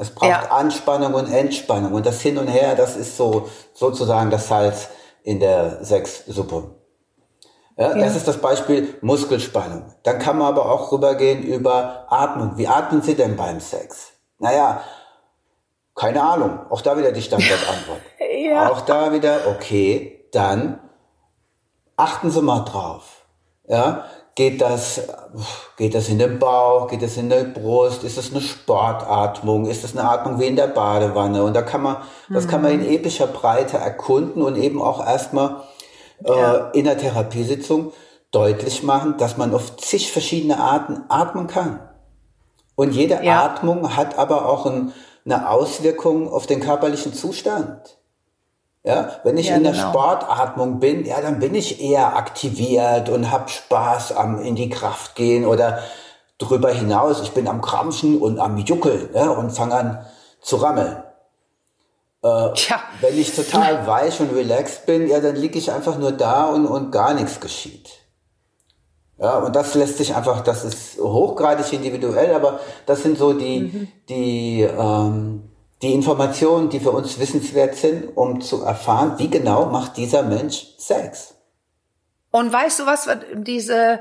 Es braucht ja. Anspannung und Entspannung. Und das Hin und Her, das ist so sozusagen das Salz in der Sexsuppe. Ja, ja. Das ist das Beispiel Muskelspannung. Dann kann man aber auch rübergehen über Atmung. Wie atmen Sie denn beim Sex? Naja, keine Ahnung. Auch da wieder die Standardantwort. ja. Auch da wieder, okay, dann achten Sie mal drauf. Ja, geht das, geht das in den Bauch, geht das in der Brust, ist das eine Sportatmung, ist das eine Atmung wie in der Badewanne? Und da kann man, das kann man in mhm. epischer Breite erkunden und eben auch erstmal ja. äh, in der Therapiesitzung deutlich machen, dass man auf zig verschiedene Arten atmen kann. Und jede ja. Atmung hat aber auch ein, eine Auswirkung auf den körperlichen Zustand. Ja, wenn ich ja, in der genau. Sportatmung bin, ja, dann bin ich eher aktiviert und habe Spaß am in die Kraft gehen oder drüber hinaus, ich bin am Krampfen und am Juckeln ja, und fange an zu rammeln. Äh, Tja. Wenn ich total weich und relaxed bin, ja, dann liege ich einfach nur da und, und gar nichts geschieht. Ja, und das lässt sich einfach, das ist hochgradig individuell, aber das sind so die, mhm. die, ähm, die Informationen, die für uns wissenswert sind, um zu erfahren, wie genau macht dieser Mensch Sex. Und weißt du was, diese,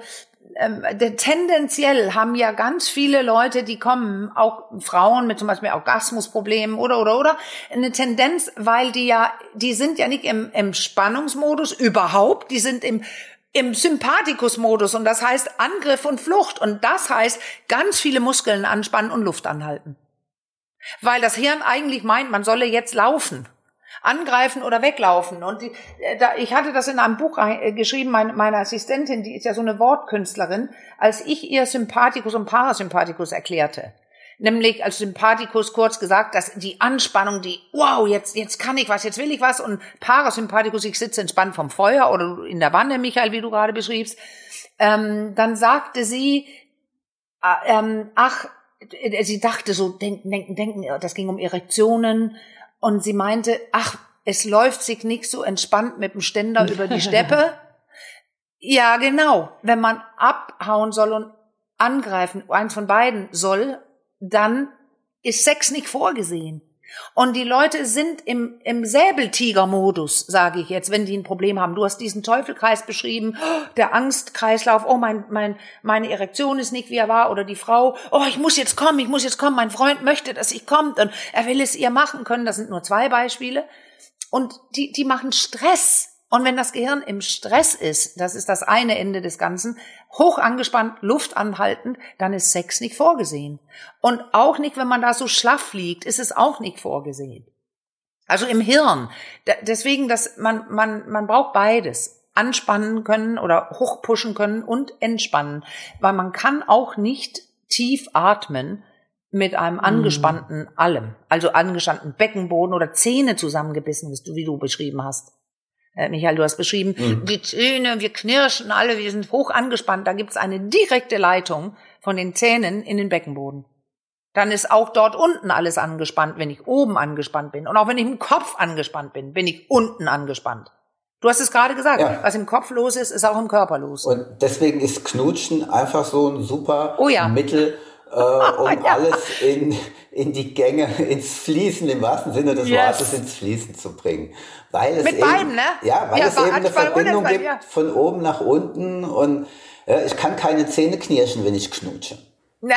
ähm, tendenziell haben ja ganz viele Leute, die kommen, auch Frauen mit zum Beispiel Orgasmusproblemen oder oder oder eine Tendenz, weil die ja, die sind ja nicht im, im Spannungsmodus überhaupt, die sind im im Sympathikusmodus und das heißt Angriff und Flucht und das heißt ganz viele Muskeln anspannen und Luft anhalten. Weil das Hirn eigentlich meint, man solle jetzt laufen angreifen oder weglaufen. Und die, äh, da, ich hatte das in einem Buch äh, geschrieben, meine, meine Assistentin, die ist ja so eine Wortkünstlerin, als ich ihr Sympathikus und Parasympathikus erklärte. Nämlich als Sympathikus kurz gesagt, dass die Anspannung, die, wow, jetzt, jetzt kann ich was, jetzt will ich was, und Parasympathikus, ich sitze entspannt vom Feuer oder in der Wanne, Michael, wie du gerade beschriebst, ähm, dann sagte sie, äh, ähm, ach, sie dachte so, denken, denken, denken, das ging um Erektionen, und sie meinte, ach, es läuft sich nicht so entspannt mit dem Ständer über die Steppe. Ja, genau. Wenn man abhauen soll und angreifen, eins von beiden soll, dann ist Sex nicht vorgesehen. Und die Leute sind im, im Säbeltiger-Modus, sage ich jetzt, wenn die ein Problem haben. Du hast diesen Teufelkreis beschrieben, der Angstkreislauf, oh, mein, mein, meine Erektion ist nicht, wie er war, oder die Frau, oh, ich muss jetzt kommen, ich muss jetzt kommen, mein Freund möchte, dass ich kommt. Und er will es ihr machen können. Das sind nur zwei Beispiele. Und die, die machen Stress und wenn das Gehirn im Stress ist, das ist das eine Ende des Ganzen, hoch angespannt, Luft anhaltend, dann ist Sex nicht vorgesehen. Und auch nicht, wenn man da so schlaff liegt, ist es auch nicht vorgesehen. Also im Hirn. Deswegen, dass man, man, man braucht beides. Anspannen können oder hochpushen können und entspannen. Weil man kann auch nicht tief atmen, mit einem angespannten allem, also angespannten Beckenboden oder Zähne zusammengebissen, wie du beschrieben hast. Äh, Michael, du hast beschrieben, mhm. die Zähne, wir knirschen alle, wir sind hoch angespannt. Da gibt's eine direkte Leitung von den Zähnen in den Beckenboden. Dann ist auch dort unten alles angespannt, wenn ich oben angespannt bin. Und auch wenn ich im Kopf angespannt bin, bin ich unten angespannt. Du hast es gerade gesagt, ja. was im Kopf los ist, ist auch im Körper los. Und deswegen ist Knutschen einfach so ein super oh ja. Mittel, äh, um ja. alles in, in die Gänge, ins Fließen, im wahrsten Sinne des yes. Wortes, ins Fließen zu bringen. Weil es Mit eben, beiden, ne? Ja, weil ja, es eben eine Verbindung gibt ja. von oben nach unten und äh, ich kann keine Zähne knirschen, wenn ich knutsche.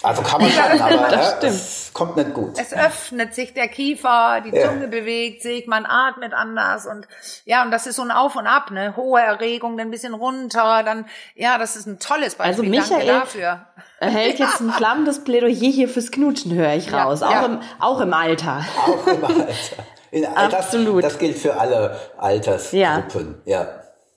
Also kann man schon, aber ja, es kommt nicht gut. Es öffnet sich der Kiefer, die Zunge ja. bewegt sich, man atmet anders und ja, und das ist so ein Auf und Ab, ne? Hohe Erregung, dann ein bisschen runter, dann ja, das ist ein tolles Beispiel. Also Michael Danke dafür. hält jetzt ein flammendes Plädoyer hier fürs Knutschen, höre ich raus, ja, auch, Im, auch im Alter. Auch im Alter. In, Absolut. Das, das gilt für alle Altersgruppen, ja.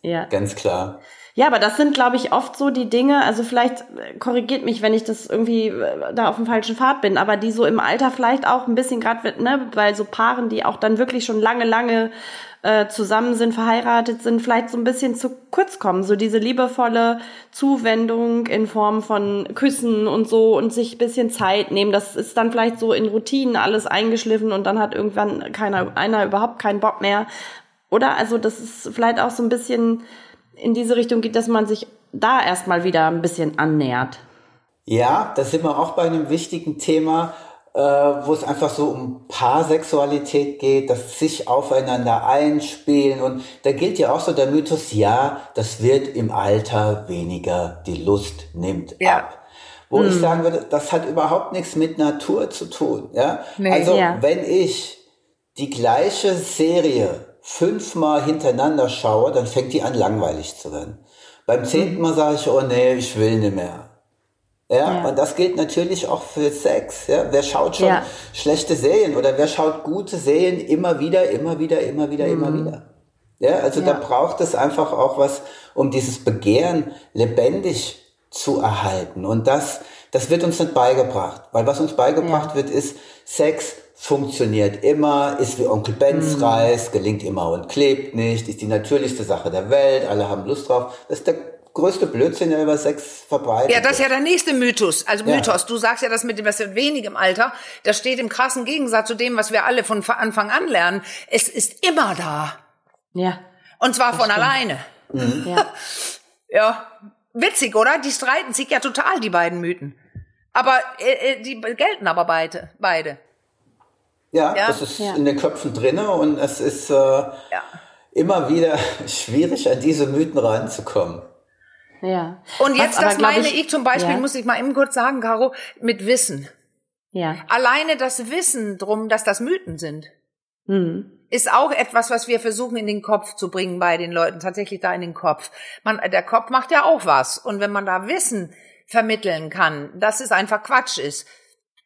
Ja. Ganz klar. Ja, aber das sind, glaube ich, oft so die Dinge, also vielleicht äh, korrigiert mich, wenn ich das irgendwie äh, da auf dem falschen Pfad bin, aber die so im Alter vielleicht auch ein bisschen gerade, ne, weil so Paaren, die auch dann wirklich schon lange, lange äh, zusammen sind, verheiratet sind, vielleicht so ein bisschen zu kurz kommen. So diese liebevolle Zuwendung in Form von Küssen und so und sich bisschen Zeit nehmen. Das ist dann vielleicht so in Routinen alles eingeschliffen und dann hat irgendwann keiner, einer überhaupt keinen Bock mehr. Oder? Also das ist vielleicht auch so ein bisschen in diese Richtung geht, dass man sich da erstmal wieder ein bisschen annähert. Ja, da sind wir auch bei einem wichtigen Thema, äh, wo es einfach so um Paarsexualität geht, das sich aufeinander einspielen. Und da gilt ja auch so der Mythos, ja, das wird im Alter weniger, die Lust nimmt ja. ab. Wo hm. ich sagen würde, das hat überhaupt nichts mit Natur zu tun. Ja? Nee, also ja. wenn ich die gleiche Serie fünfmal hintereinander schaue, dann fängt die an langweilig zu werden. Beim zehnten. Mal sage ich, oh nee, ich will nicht mehr. Ja, ja, und das gilt natürlich auch für Sex. Ja, wer schaut schon ja. schlechte Serien oder wer schaut gute Serien immer wieder, immer wieder, immer wieder, mhm. immer wieder. Ja, also ja. da braucht es einfach auch was, um dieses Begehren lebendig zu erhalten. Und das, das wird uns nicht beigebracht. Weil was uns beigebracht wird, ist Sex funktioniert immer, ist wie Onkel Benz mhm. Reis, gelingt immer und klebt nicht, ist die natürlichste Sache der Welt, alle haben Lust drauf. Das ist der größte Blödsinn, der über Sex verbreitet Ja, das ist ja der nächste Mythos. Also ja. Mythos, du sagst ja das mit dem, was wir wenig im Alter, das steht im krassen Gegensatz zu dem, was wir alle von Anfang an lernen. Es ist immer da. Ja. Und zwar von stimmt. alleine. Mhm. Ja. ja. Witzig, oder? Die streiten sich ja total, die beiden Mythen. Aber äh, äh die gelten aber beide. beide. Ja, ja. das ist ja. in den Köpfen drinne und es ist äh, ja. immer wieder schwierig, an diese Mythen ranzukommen. Ja. Und jetzt, Was, das meine ich, ich, zum Beispiel, muss ich mal eben kurz sagen, Caro, mit Wissen. Ja. Alleine das Wissen drum, dass das Mythen sind, mhm. ist auch etwas, was wir versuchen in den Kopf zu bringen bei den Leuten, tatsächlich da in den Kopf. Man, der Kopf macht ja auch was. Und wenn man da Wissen vermitteln kann, dass es einfach Quatsch ist,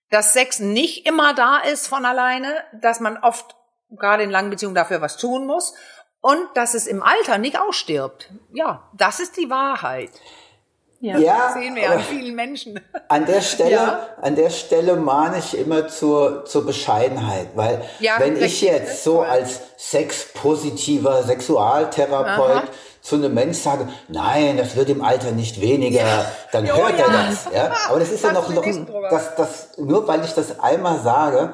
dass Sex nicht immer da ist von alleine, dass man oft gerade in langen Beziehungen dafür was tun muss und dass es im Alter nicht ausstirbt. Ja, das ist die Wahrheit. Ja, ja das sehen wir an vielen Menschen. An der Stelle, ja. an der Stelle mahne ich immer zur, zur Bescheidenheit, weil ja, wenn ich jetzt so als sexpositiver Sexualtherapeut Aha zu einem Mensch sage, nein, das wird im Alter nicht weniger, ja. dann hört oh, ja. er das. Ja? Aber das ist ja noch, noch das, das, nur weil ich das einmal sage,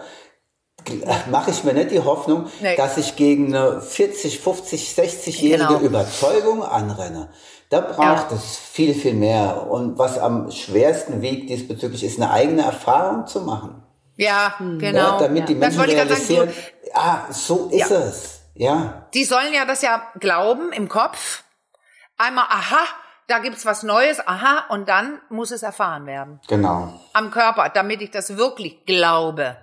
mache ich mir nicht die Hoffnung, nee. dass ich gegen eine 40, 50, 60-jährige genau. Überzeugung anrenne. Da braucht ja. es viel, viel mehr. Und was am schwersten wiegt diesbezüglich, ist eine eigene Erfahrung zu machen. Ja, genau. Ja, damit die Menschen realisieren, sagen, so, ah, so ist ja. es. Ja. Die sollen ja das ja glauben im Kopf. Einmal, aha, da gibt's was Neues, aha, und dann muss es erfahren werden. Genau. Am Körper, damit ich das wirklich glaube.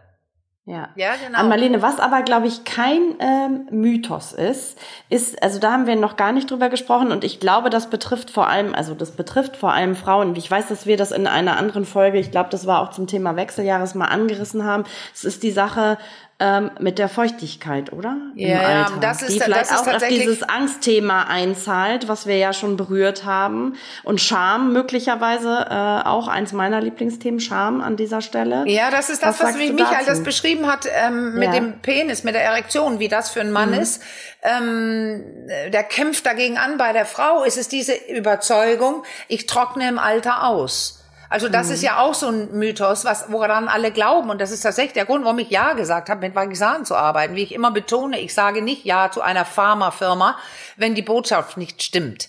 Ja. ja, genau. An Marlene, was aber, glaube ich, kein ähm, Mythos ist, ist, also da haben wir noch gar nicht drüber gesprochen und ich glaube, das betrifft vor allem, also das betrifft vor allem Frauen. Ich weiß, dass wir das in einer anderen Folge, ich glaube, das war auch zum Thema Wechseljahres mal angerissen haben. Es ist die Sache, ähm, mit der Feuchtigkeit, oder? Im ja, das ist, die vielleicht das ist auch auf dieses Angstthema einzahlt, was wir ja schon berührt haben. Und Scham möglicherweise äh, auch eins meiner Lieblingsthemen, Scham an dieser Stelle. Ja, das ist das, was, was wie Michael das beschrieben hat ähm, mit ja. dem Penis, mit der Erektion, wie das für ein Mann mhm. ist. Ähm, der kämpft dagegen an. Bei der Frau ist es diese Überzeugung, ich trockne im Alter aus. Also das mhm. ist ja auch so ein Mythos, was woran alle glauben und das ist tatsächlich der Grund, warum ich ja gesagt habe, mit Vagisan zu arbeiten. Wie ich immer betone, ich sage nicht ja zu einer Pharmafirma, wenn die Botschaft nicht stimmt.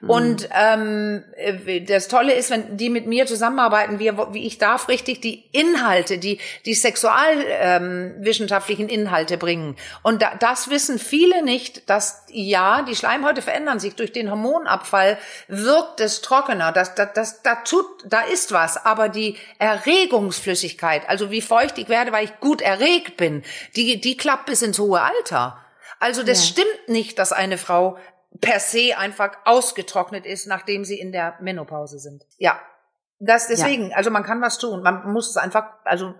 Mhm. Und ähm, äh, das Tolle ist, wenn die mit mir zusammenarbeiten, wie, wie ich darf richtig die Inhalte, die die sexualwissenschaftlichen ähm, Inhalte bringen. Und da, das wissen viele nicht, dass ja die Schleimhäute verändern sich durch den Hormonabfall, wirkt es trockener. Das, das, das, da tut, da ist was. Aber die Erregungsflüssigkeit, also wie feucht ich werde, weil ich gut erregt bin, die die klappt bis ins hohe Alter. Also das ja. stimmt nicht, dass eine Frau per se einfach ausgetrocknet ist, nachdem sie in der Menopause sind. Ja. Das deswegen, ja. also man kann was tun. Man muss es einfach, also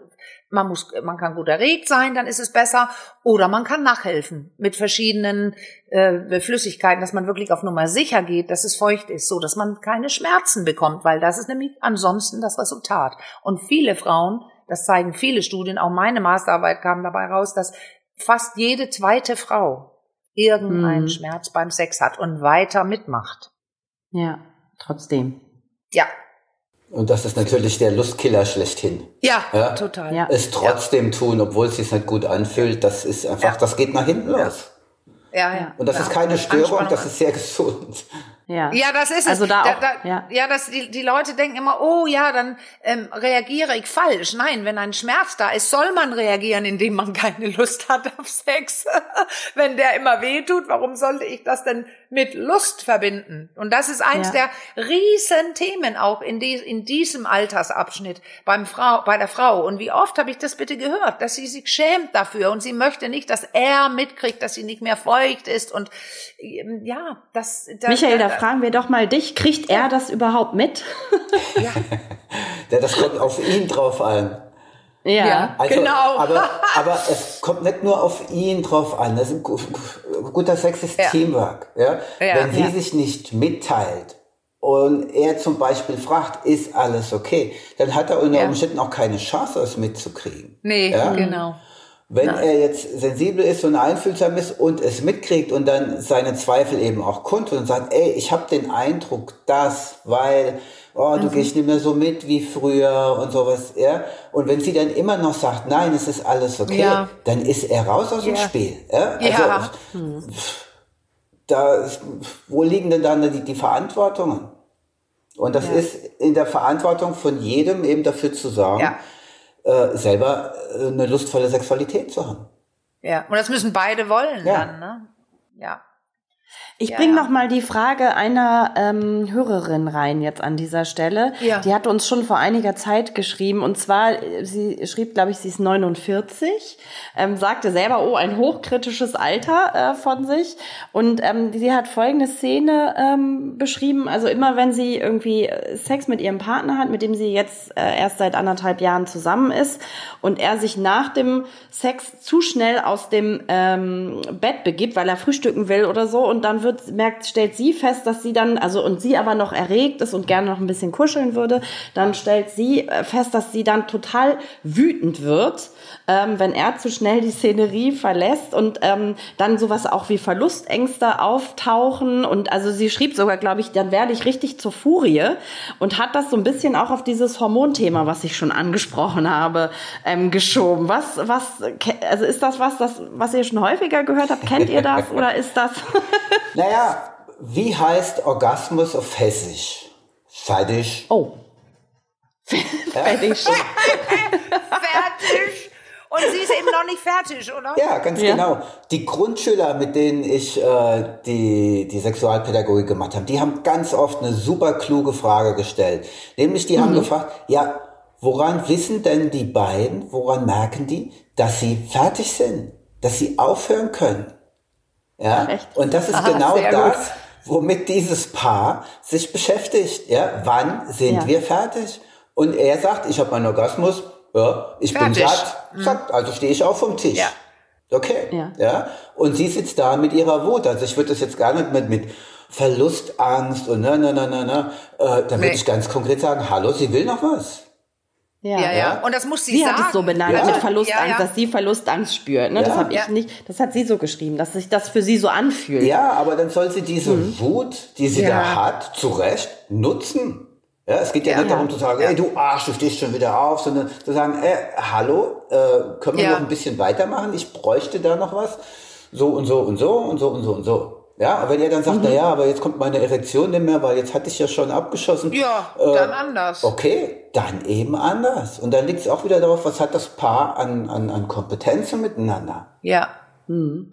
man muss, man kann gut erregt sein, dann ist es besser. Oder man kann nachhelfen mit verschiedenen äh, Flüssigkeiten, dass man wirklich auf Nummer sicher geht, dass es feucht ist, so dass man keine Schmerzen bekommt, weil das ist nämlich ansonsten das Resultat. Und viele Frauen, das zeigen viele Studien, auch meine Masterarbeit kam dabei raus, dass fast jede zweite Frau irgendeinen mhm. Schmerz beim Sex hat und weiter mitmacht. Ja, trotzdem. Ja. Und das ist natürlich der Lustkiller schlechthin. Ja, ja? total. Ja. Es trotzdem ja. tun, obwohl es sich nicht gut anfühlt, das ist einfach, das geht nach hinten los. Ja, ja. Und das ist keine Störung, das ist sehr gesund. Ja. ja, das ist also es. Da, da auch, da, ja. ja, dass die, die Leute denken immer, oh ja, dann ähm, reagiere ich falsch. Nein, wenn ein Schmerz da ist, soll man reagieren, indem man keine Lust hat auf Sex. wenn der immer weh tut, warum sollte ich das denn mit Lust verbinden? Und das ist eins ja. der riesen Themen auch in, die, in diesem Altersabschnitt beim Frau, bei der Frau. Und wie oft habe ich das bitte gehört, dass sie sich schämt dafür und sie möchte nicht, dass er mitkriegt, dass sie nicht mehr feucht ist. Und ähm, ja, das. das Michael, da fragen wir doch mal dich, kriegt er das überhaupt mit? ja. ja. Das kommt auf ihn drauf an. Ja, ja also, genau. Aber, aber es kommt nicht nur auf ihn drauf an. Das ist ein guter Sex ist ja. Teamwork. Ja? ja Wenn sie sich nicht mitteilt und er zum Beispiel fragt, ist alles okay, dann hat er unter Umständen auch keine Chance, es mitzukriegen. Nee, genau. Wenn Nein. er jetzt sensibel ist und einfühlsam ist und es mitkriegt und dann seine Zweifel eben auch kundtut und sagt, ey, ich habe den Eindruck, dass, weil, oh, du mhm. gehst nicht mehr so mit wie früher und sowas, ja. Und wenn sie dann immer noch sagt, nein, es ist alles okay, ja. dann ist er raus aus ja. dem Spiel. Ja. Also, ja. Mhm. Da, wo liegen denn dann die, die Verantwortungen? Und das ja. ist in der Verantwortung von jedem eben dafür zu sorgen, ja äh, selber äh, eine lustvolle Sexualität zu haben. Ja, und das müssen beide wollen ja. dann, ne? Ja. Ich ja, bringe ja. noch mal die Frage einer ähm, Hörerin rein jetzt an dieser Stelle. Ja. Die hat uns schon vor einiger Zeit geschrieben und zwar, sie schrieb, glaube ich, sie ist 49, ähm, sagte selber, oh, ein hochkritisches Alter äh, von sich und ähm, sie hat folgende Szene ähm, beschrieben, also immer wenn sie irgendwie Sex mit ihrem Partner hat, mit dem sie jetzt äh, erst seit anderthalb Jahren zusammen ist und er sich nach dem Sex zu schnell aus dem ähm, Bett begibt, weil er frühstücken will oder so und dann wird, merkt, stellt sie fest, dass sie dann, also und sie aber noch erregt ist und gerne noch ein bisschen kuscheln würde, dann stellt sie äh, fest, dass sie dann total wütend wird, ähm, wenn er zu schnell die Szenerie verlässt und ähm, dann sowas auch wie Verlustängste auftauchen und also sie schrieb sogar, glaube ich, dann werde ich richtig zur Furie und hat das so ein bisschen auch auf dieses Hormonthema, was ich schon angesprochen habe, ähm, geschoben. Was, was, also ist das was, das, was ihr schon häufiger gehört habt? Kennt ihr das oder ist das? naja, wie heißt Orgasmus auf Hessisch? Fertig. Oh. Fertig. Fertig. Und sie ist eben noch nicht fertig, oder? Ja, ganz ja. genau. Die Grundschüler, mit denen ich äh, die, die Sexualpädagogik gemacht habe, die haben ganz oft eine super kluge Frage gestellt. Nämlich, die mhm. haben gefragt, ja, woran wissen denn die beiden, woran merken die, dass sie fertig sind, dass sie aufhören können? Ja, Echt? und das ist Aha, genau das, gut. womit dieses Paar sich beschäftigt. Ja, wann sind ja. wir fertig? Und er sagt, ich habe meinen Orgasmus, Ja, ich bin Fertig. satt. Zack, also stehe ich auch vom Tisch. Ja. Okay. Ja. ja. Und sie sitzt da mit ihrer Wut. Also ich würde das jetzt gar nicht mit, mit Verlustangst und na, na, na, na, na. Äh, da würde Nee. ich ganz konkret sagen, hallo, sie will noch was. Ja, Ja, ja. Und das muss sie, Sie sagen. hat es so benannt Ja. mit Verlustangst, Ja, ja. dass sie Verlustangst spürt. Ne? Das habe ich Ja. nicht. Das hat sie so geschrieben, dass sich das für sie so anfühlt. Ja, aber dann soll sie diese Wut, die sie Ja. da hat, zu Recht nutzen. Ja, es geht ja, Ja. nicht darum zu sagen, ey, du Arsch, du stehst schon wieder auf, sondern zu sagen, ey, hallo, äh, können wir noch ein bisschen weitermachen? Ich bräuchte da noch was. So und so und so und so und so und so. Ja, aber wenn ihr dann sagt, na ja, aber jetzt kommt meine Erektion nicht mehr, weil jetzt hatte ich ja schon abgeschossen. Ja, Äh, dann anders. Okay, dann eben anders. Und dann liegt es auch wieder darauf, was hat das Paar an, an, an Kompetenzen miteinander. Ja.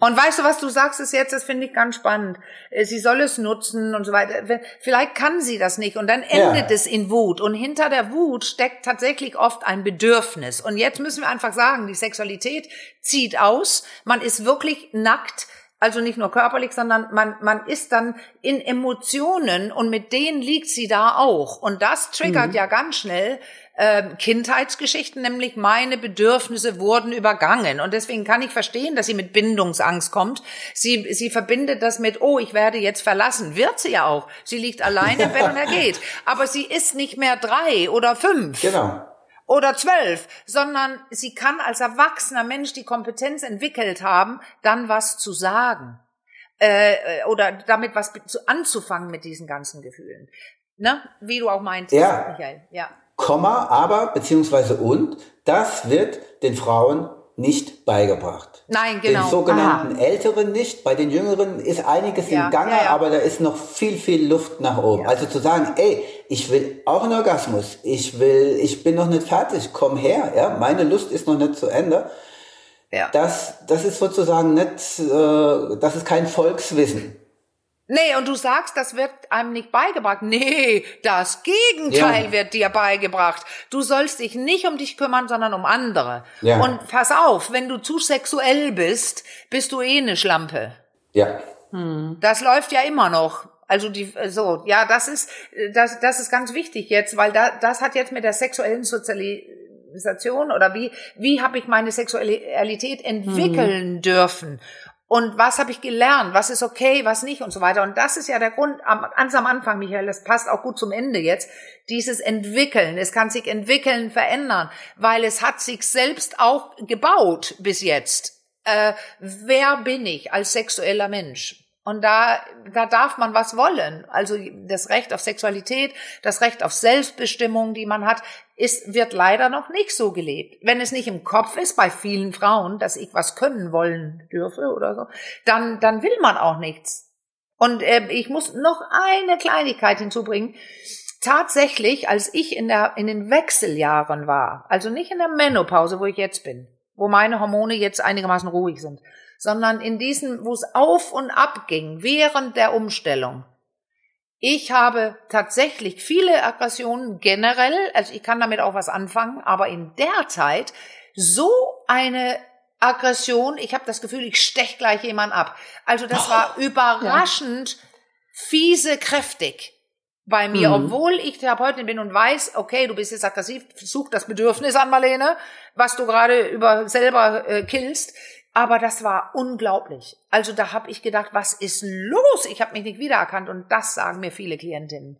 Und weißt du, was du sagst, ist jetzt, das finde ich ganz spannend. Äh, Sie soll es nutzen und so weiter. Vielleicht kann sie das nicht und dann endet Ja. es in Wut. Und hinter der Wut steckt tatsächlich oft ein Bedürfnis. Und jetzt müssen wir einfach sagen, die Sexualität zieht aus. Man ist wirklich nackt. Also nicht nur körperlich, sondern man, man ist dann in Emotionen und mit denen liegt sie da auch. Und das triggert ja ganz schnell ähm, Kindheitsgeschichten, nämlich meine Bedürfnisse wurden übergangen. Und deswegen kann ich verstehen, dass sie mit Bindungsangst kommt. Sie, sie verbindet das mit, oh, ich werde jetzt verlassen. Wird sie ja auch. Sie liegt alleine im Bett und er geht. Aber sie ist nicht mehr drei oder fünf Genau. oder zwölf, sondern sie kann als erwachsener Mensch die Kompetenz entwickelt haben, dann was zu sagen. Äh, äh, oder damit was anzufangen mit diesen ganzen Gefühlen. Ne? Wie du auch meintest, Ja. Michael. Ja. Komma, aber, beziehungsweise und, das wird den Frauen nicht beigebracht. Nein, genau. Den sogenannten Älteren nicht. Bei den Jüngeren ist einiges Ja, im Gange, ja, ja. aber da ist noch viel, viel Luft nach oben. Also zu sagen, ey, ich will auch einen Orgasmus. Ich will, ich bin noch nicht fertig. Komm her, ja. Meine Lust ist noch nicht zu Ende. Ja. Das, das ist sozusagen nicht, äh, das ist kein Volkswissen. Nee, und du sagst, das wird einem nicht beigebracht. Nee, das Gegenteil Ja. wird dir beigebracht. Du sollst dich nicht um dich kümmern, sondern um andere. Ja. Und pass auf, wenn du zu sexuell bist, bist du eh eine Schlampe. Ja. Das läuft ja immer noch. Also die so, ja, das ist das das ist ganz wichtig jetzt, weil da, das hat jetzt mit der sexuellen Sozialisation oder wie wie habe ich meine Sexualität entwickeln dürfen? Und was habe ich gelernt? Was ist okay, was nicht und so weiter. Und das ist ja der Grund am, ganz am Anfang, Michael, das passt auch gut zum Ende jetzt. Dieses Entwickeln. Es kann sich entwickeln, verändern, weil es hat sich selbst auch gebaut bis jetzt. Äh, wer bin ich als sexueller Mensch? Und da, da darf man was wollen. Also das Recht auf Sexualität, das Recht auf Selbstbestimmung, die man hat, ist, wird leider noch nicht so gelebt. Wenn es nicht im Kopf ist bei vielen Frauen, dass ich was können wollen dürfe oder so, dann, dann will man auch nichts. Und äh, ich muss noch eine Kleinigkeit hinzubringen. Tatsächlich, als ich in, der, in den Wechseljahren war, also nicht in der Menopause, wo ich jetzt bin, wo meine Hormone jetzt einigermaßen ruhig sind, sondern in diesen, wo es auf und ab ging, während der Umstellung. Ich habe tatsächlich viele Aggressionen generell, also ich kann damit auch was anfangen, aber in der Zeit so eine Aggression, ich habe das Gefühl, ich stech gleich jemand ab. Also das war überraschend fiese kräftig bei mir, Mhm. obwohl ich Therapeutin bin und weiß, okay, du bist jetzt aggressiv, such das Bedürfnis an, Marlene, was du gerade über selber äh, killst. Aber das war unglaublich. Also da habe ich gedacht, was ist los? Ich habe mich nicht wiedererkannt und das sagen mir viele Klientinnen.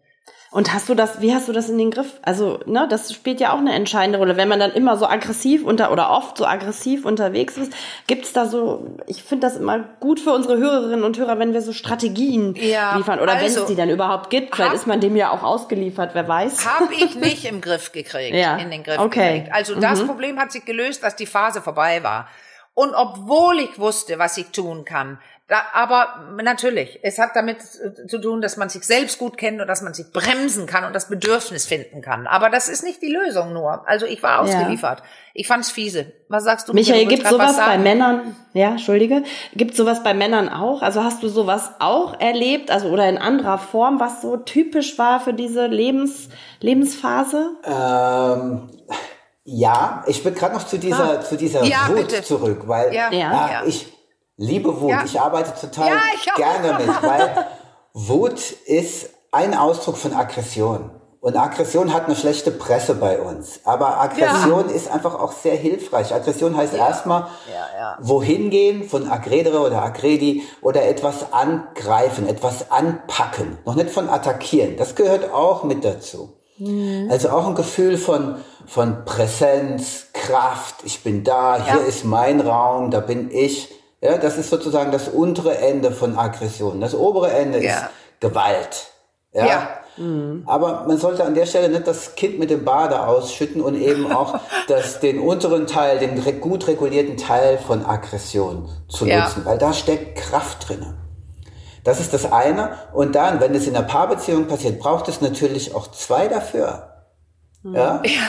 Und hast du das, wie hast du das in den Griff? Also, ne, das spielt ja auch eine entscheidende Rolle. Wenn man dann immer so aggressiv unter oder oft so aggressiv unterwegs ist, gibt's da so, ich finde das immer gut für unsere Hörerinnen und Hörer, wenn wir so Strategien Ja, liefern. Oder wenn also, es die dann überhaupt gibt, vielleicht hab- ist man dem ja auch ausgeliefert, wer weiß. Habe ich nicht im Griff gekriegt, Ja, in den Griff okay. gekriegt. Also das Problem hat sich gelöst, dass die Phase vorbei war. Und obwohl ich wusste, was ich tun kann, da, aber natürlich, es hat damit zu tun, dass man sich selbst gut kennt und dass man sich bremsen kann und das Bedürfnis finden kann. Aber das ist nicht die Lösung nur. Also ich war ausgeliefert. Ich fand's fiese. Was sagst du? Michael, gibt sowas was bei? Männern? Ja, entschuldige. Gibt sowas bei Männern auch? Also hast du sowas auch erlebt? Also oder in anderer Form, was so typisch war für diese Lebens, Lebensphase? Ähm, ja, ich bin gerade noch zu dieser, zu dieser Ah. Ja, Wut bitte. zurück, weil Ja, Ja. ah, ja. ich liebe Wut. Ja. Ich arbeite total Ja, ich gerne damit, weil Wut ist ein Ausdruck von Aggression. Und Aggression hat eine schlechte Presse bei uns. Aber Aggression ja. ist einfach auch sehr hilfreich. Aggression heißt ja. erstmal ja, ja. wohin gehen von Aggredere oder Aggredi oder etwas angreifen, etwas anpacken. Noch nicht von attackieren. Das gehört auch mit dazu. Mhm. Also auch ein Gefühl von, von Präsenz, Kraft. Ich bin da, hier ist mein Raum, da bin ich. Ja, das ist sozusagen das untere Ende von Aggression. Das obere Ende ist Gewalt. Ja. Mhm. Aber man sollte an der Stelle nicht das Kind mit dem Bade ausschütten und eben auch das, den unteren Teil, den gut regulierten Teil von Aggression zu ja. nutzen, weil da steckt Kraft drin. Das ist das eine. Und dann, wenn es in einer Paarbeziehung passiert, braucht es natürlich auch zwei dafür. Mhm. Ja? ja.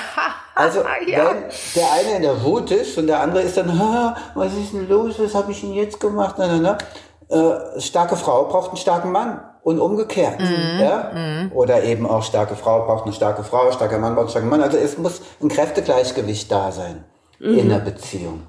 Also, ja. wenn der eine in der Wut ist und der andere ist dann, was ist denn los, was habe ich denn jetzt gemacht? Na, na, na. Äh, starke Frau braucht einen starken Mann und umgekehrt. Mhm. Ja? Mhm. Oder eben auch starke Frau braucht eine starke Frau, starker Mann braucht einen starken Mann. Also es muss ein Kräftegleichgewicht da sein mhm. in der Beziehung.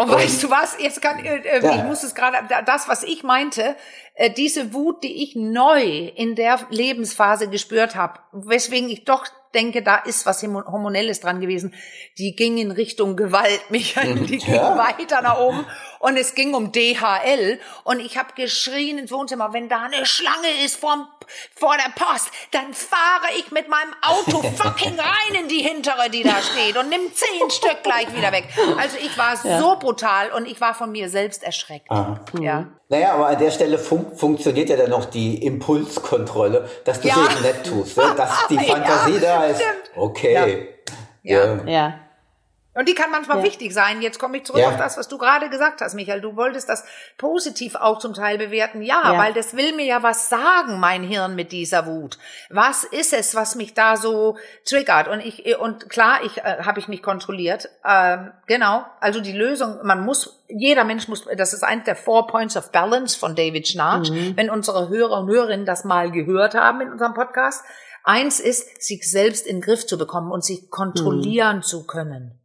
Und, weißt du was? Jetzt kann äh, äh ja. ich muss es gerade das, was ich meinte, äh, diese Wut, die ich neu in der Lebensphase gespürt habe, weswegen ich doch denke, da ist was Hormonelles dran gewesen. Die ging in Richtung Gewalt, Michael, die ging ja. weiter nach oben und es ging um DHL und ich habe geschrien ins Wohnzimmer, wenn da eine Schlange ist vorm, vor der Post, dann fahre ich mit meinem Auto fucking rein in die hintere, die da steht und nimm zehn Stück gleich wieder weg. Also ich war ja. so brutal und ich war von mir selbst erschreckt. Aha. Ja. Naja, aber an der Stelle fun funktioniert ja dann noch die Impulskontrolle, dass du es ja. eben nicht tust, ne? dass die Fantasie ja, da ist. Stimmt. Okay. Ja. ja. Und die kann manchmal ja. wichtig sein. Jetzt komme ich zurück ja. auf das, was du gerade gesagt hast, Michael. Du wolltest das positiv auch zum Teil bewerten. Ja, ja, weil das will mir ja was sagen, mein Hirn mit dieser Wut. Was ist es, was mich da so triggert? Und ich und klar, ich äh, habe ich mich kontrolliert. Ähm, genau. Also die Lösung, man muss, jeder Mensch muss. Das ist eins der Four Points of Balance von David Schnarch. Mhm. Wenn unsere Hörer und Hörerinnen das mal gehört haben in unserem Podcast. Eins ist, sich selbst in den Griff zu bekommen und sich kontrollieren mhm. zu können.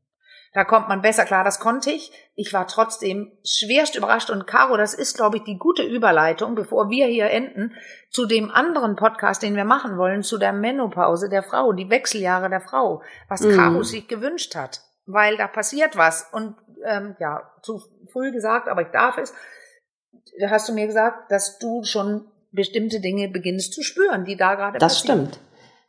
Da kommt man besser klar. Das konnte ich. Ich war trotzdem schwerst überrascht. Und Caro, das ist, glaube ich, die gute Überleitung, bevor wir hier enden, zu dem anderen Podcast, den wir machen wollen, zu der Menopause der Frau, die Wechseljahre der Frau, was mhm. Caro sich gewünscht hat. Weil da passiert was. Und ähm, ja, zu früh gesagt, aber ich darf es. Da hast du mir gesagt, dass du schon bestimmte Dinge beginnst zu spüren, die da gerade passieren. Das stimmt.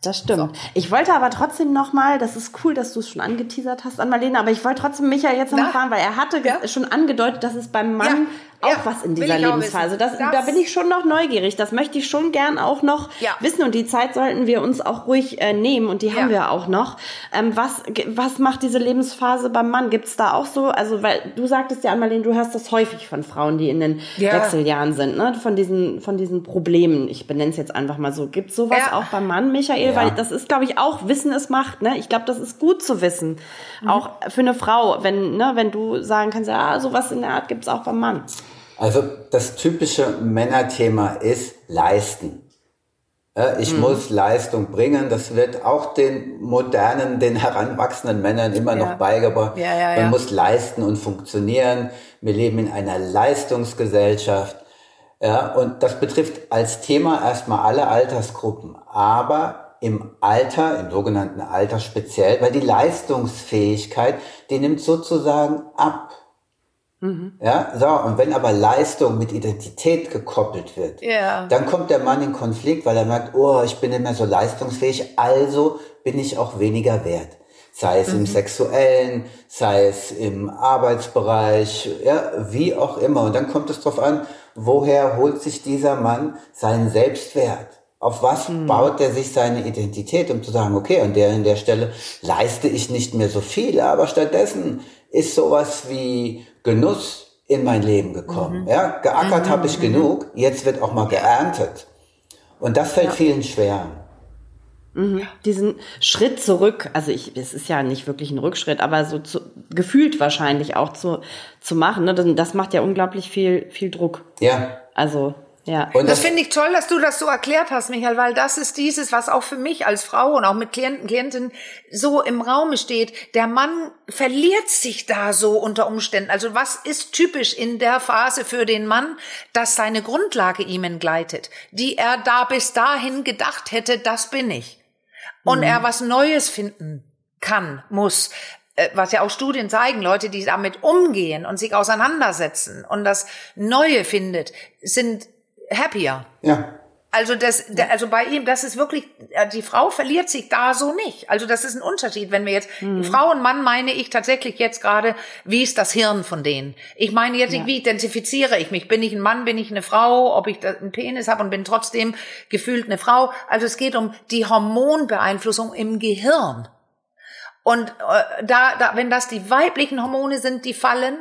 Das stimmt. So. Ich wollte aber trotzdem noch mal, das ist cool, dass du es schon angeteasert hast an Marlene, aber ich wollte trotzdem Michael jetzt noch fragen, weil er hatte ja? schon angedeutet, dass es beim Mann ja auch ja, was in dieser Lebensphase. Das, das, da bin ich schon noch neugierig. Das möchte ich schon gern auch noch ja. wissen. Und die Zeit sollten wir uns auch ruhig äh, nehmen. Und die haben ja. wir auch noch. Ähm, was, was macht diese Lebensphase beim Mann? Gibt's da auch so? Also, weil du sagtest ja, Marlene, du hörst das häufig von Frauen, die in den Wechseljahren sind, ne? Von diesen, von diesen Problemen. Ich benenne es jetzt einfach mal so. Gibt's sowas auch beim Mann, Michael? Weil das ist, glaube ich, auch Wissen ist Macht, ne? Ich glaube, das ist gut zu wissen. Mhm. Auch für eine Frau, wenn, ne, wenn du sagen kannst, ja, sowas in der Art gibt's auch beim Mann. Also das typische Männerthema ist leisten. Ich mhm. muss Leistung bringen. Das wird auch den modernen, den heranwachsenden Männern immer ja. noch beigebracht. Ja, ja, Man muss leisten und funktionieren. Wir leben in einer Leistungsgesellschaft. Ja, und das betrifft als Thema erstmal alle Altersgruppen, aber im Alter, im sogenannten Alter speziell, weil die Leistungsfähigkeit, die nimmt sozusagen ab. Mhm. Ja, so, und wenn aber Leistung mit Identität gekoppelt wird, yeah. dann kommt der Mann in Konflikt, weil er merkt, oh, ich bin nicht mehr so leistungsfähig, also bin ich auch weniger wert. Sei es mhm. im sexuellen, sei es im Arbeitsbereich, ja, wie auch immer. Und dann kommt es darauf an, woher holt sich dieser Mann seinen Selbstwert? Auf was mhm. baut er sich seine Identität, um zu sagen, okay, an der, an der Stelle leiste ich nicht mehr so viel, aber stattdessen ist sowas wie Genuss in mein Leben gekommen. Mhm. Ja, geackert mhm. habe ich mhm. genug, jetzt wird auch mal geerntet. Und das fällt ja. vielen schwer. Mhm. Diesen Schritt zurück, also ich, es ist ja nicht wirklich ein Rückschritt, aber so zu, gefühlt wahrscheinlich auch zu, zu machen, ne? das, das macht ja unglaublich viel, viel Druck. Ja. Also ja. Und das, finde ich toll, dass du das so erklärt hast, Michael, weil das ist dieses, was auch für mich als Frau und auch mit Klienten, Klientinnen so im Raume steht. Der Mann verliert sich da so unter Umständen. Also was ist typisch in der Phase für den Mann, dass seine Grundlage ihm entgleitet, die er da bis dahin gedacht hätte, das bin ich. und er was Neues finden kann, muss, äh, was ja auch Studien zeigen, Leute, die damit umgehen und sich auseinandersetzen und das Neue findet, sind happier. Ja. Also das, also bei ihm, das ist wirklich, äh, die Frau verliert sich da so nicht. Also das ist ein Unterschied. Wenn wir jetzt Mhm. Frau und Mann meine ich tatsächlich jetzt gerade, wie ist das Hirn von denen? Ich meine jetzt, nicht, wie identifiziere ich mich? Bin ich ein Mann? Bin ich eine Frau? Ob ich da einen Penis habe und bin trotzdem gefühlt eine Frau? Also es geht um die Hormonbeeinflussung im Gehirn. Und äh, da, da, wenn das die weiblichen Hormone sind, die fallen,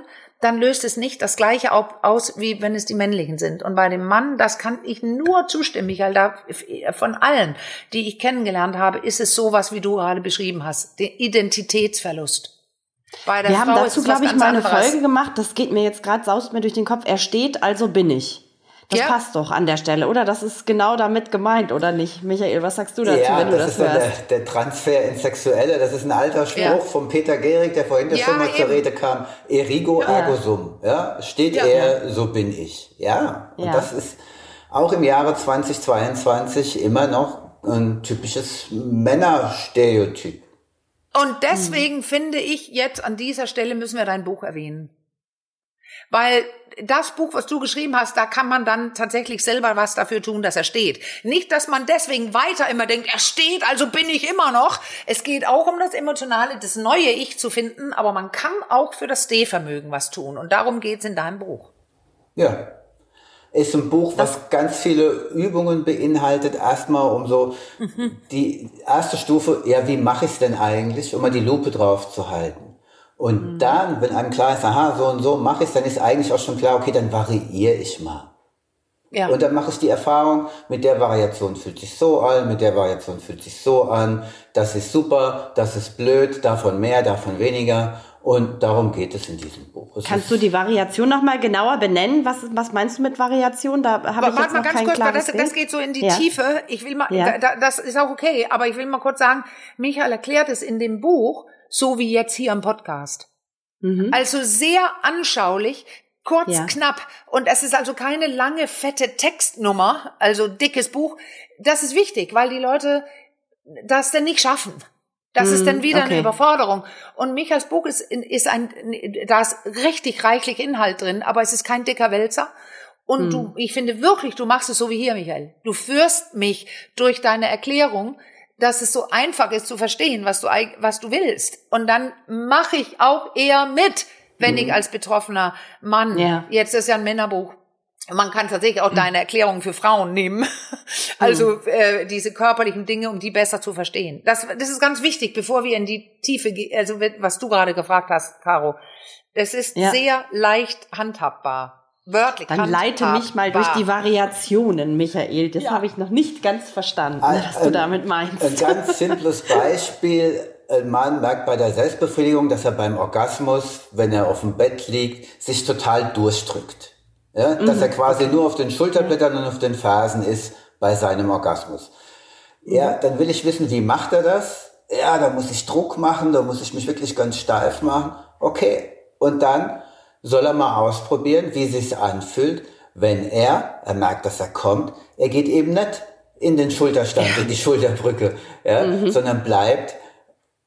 dann löst es nicht das Gleiche au- aus, wie wenn es die männlichen sind. Und bei dem Mann, das kann ich nur zustimmen, Michael, da, von allen, die ich kennengelernt habe, ist es sowas, wie du gerade beschrieben hast, der Identitätsverlust. Wir haben Frau dazu, es was glaube ich, mal eine. Folge gemacht. Das geht mir jetzt gerade, saust mir durch den Kopf. Er steht, also bin ich. Das Ja. passt doch an der Stelle, oder? Das ist genau damit gemeint, oder nicht? Michael, was sagst du dazu, Ja, wenn du das, das, ist hörst? der, der Transfer ins Sexuelle. Das ist ein alter Spruch Ja. von Peter Gehrig, der vorhin ja schon mal zur. Rede kam. Erigo ergo sum. Ja, steht Ja. er, so bin ich. Ja, und Ja. das ist auch im Jahre 2022 immer noch ein typisches Männerstereotyp. Und deswegen finde ich jetzt an dieser Stelle müssen wir dein Buch erwähnen. Weil das Buch, was du geschrieben hast, da kann man dann tatsächlich selber was dafür tun, dass er steht. Nicht, dass man deswegen weiter immer denkt, er steht, also bin ich immer noch. Es geht auch um das Emotionale, das neue Ich zu finden, aber man kann auch für das Stehvermögen was tun. Und darum geht's in deinem Buch. Ja. Ist ein Buch, was ganz viele Übungen beinhaltet. Erstmal um so die erste Stufe, ja, wie mache ich es denn eigentlich, um mal die Lupe drauf zu halten. Und dann, wenn einem klar ist, aha, so und so mache ich es, dann ist eigentlich auch schon klar, okay, dann variiere ich mal. Ja. Und dann mache ich die Erfahrung, mit der Variation fühlt sich so an, mit der Variation fühlt sich so an, das ist super, das ist blöd, davon mehr, davon weniger. Und darum geht es in diesem Buch. Es Kannst du die Variation noch mal genauer benennen? Was, was meinst du mit Variation? Da habe ich Warte jetzt mal noch ganz kein kurz, weil klares das, das geht so in die Ja. Tiefe. Ich will mal, Ja. da, da, das ist auch okay, aber ich will mal kurz sagen, Michael erklärt es in dem Buch, so wie jetzt hier im Podcast. Mhm. Also sehr anschaulich, kurz, Ja. knapp. Und es ist also keine lange, fette Textnummer, also dickes Buch. Das ist wichtig, weil die Leute das dann nicht schaffen. Das ist dann wieder eine Mhm, okay. Überforderung. Und Michaels Buch ist, ist ein, da ist richtig reichlich Inhalt drin, aber es ist kein dicker Wälzer. Und du, ich finde wirklich, du machst es so wie hier, Michael. Du führst mich durch deine Erklärung, dass es so einfach ist zu verstehen, was du, was du willst. Und dann mache ich auch eher mit, wenn ich als betroffener Mann, Ja. jetzt ist ja ein Männerbuch, man kann tatsächlich auch deine Erklärungen für Frauen nehmen. Also äh, diese körperlichen Dinge, um die besser zu verstehen. Das, das ist ganz wichtig, bevor wir in die Tiefe gehen, also was du gerade gefragt hast, Caro. Es ist Ja. sehr leicht handhabbar. Wörtlich Dann leite mich mal durch die Variationen, Michael. Das habe ich noch nicht ganz verstanden, Ein- was du ein- damit meinst. Ein ganz simples Beispiel. Ein Mann merkt bei der Selbstbefriedigung, dass er beim Orgasmus, wenn er auf dem Bett liegt, sich total durchdrückt. Ja, dass er quasi nur auf den Schulterblättern und auf den Fersen ist bei seinem Orgasmus. Ja, dann will ich wissen, wie macht er das? Ja, da muss ich Druck machen, da muss ich mich wirklich ganz steif machen. Okay. Und dann soll er mal ausprobieren, wie sich's anfühlt, wenn er, er merkt, dass er kommt, er geht eben nicht in den Schulterstand, in die Schulterbrücke, ja, sondern bleibt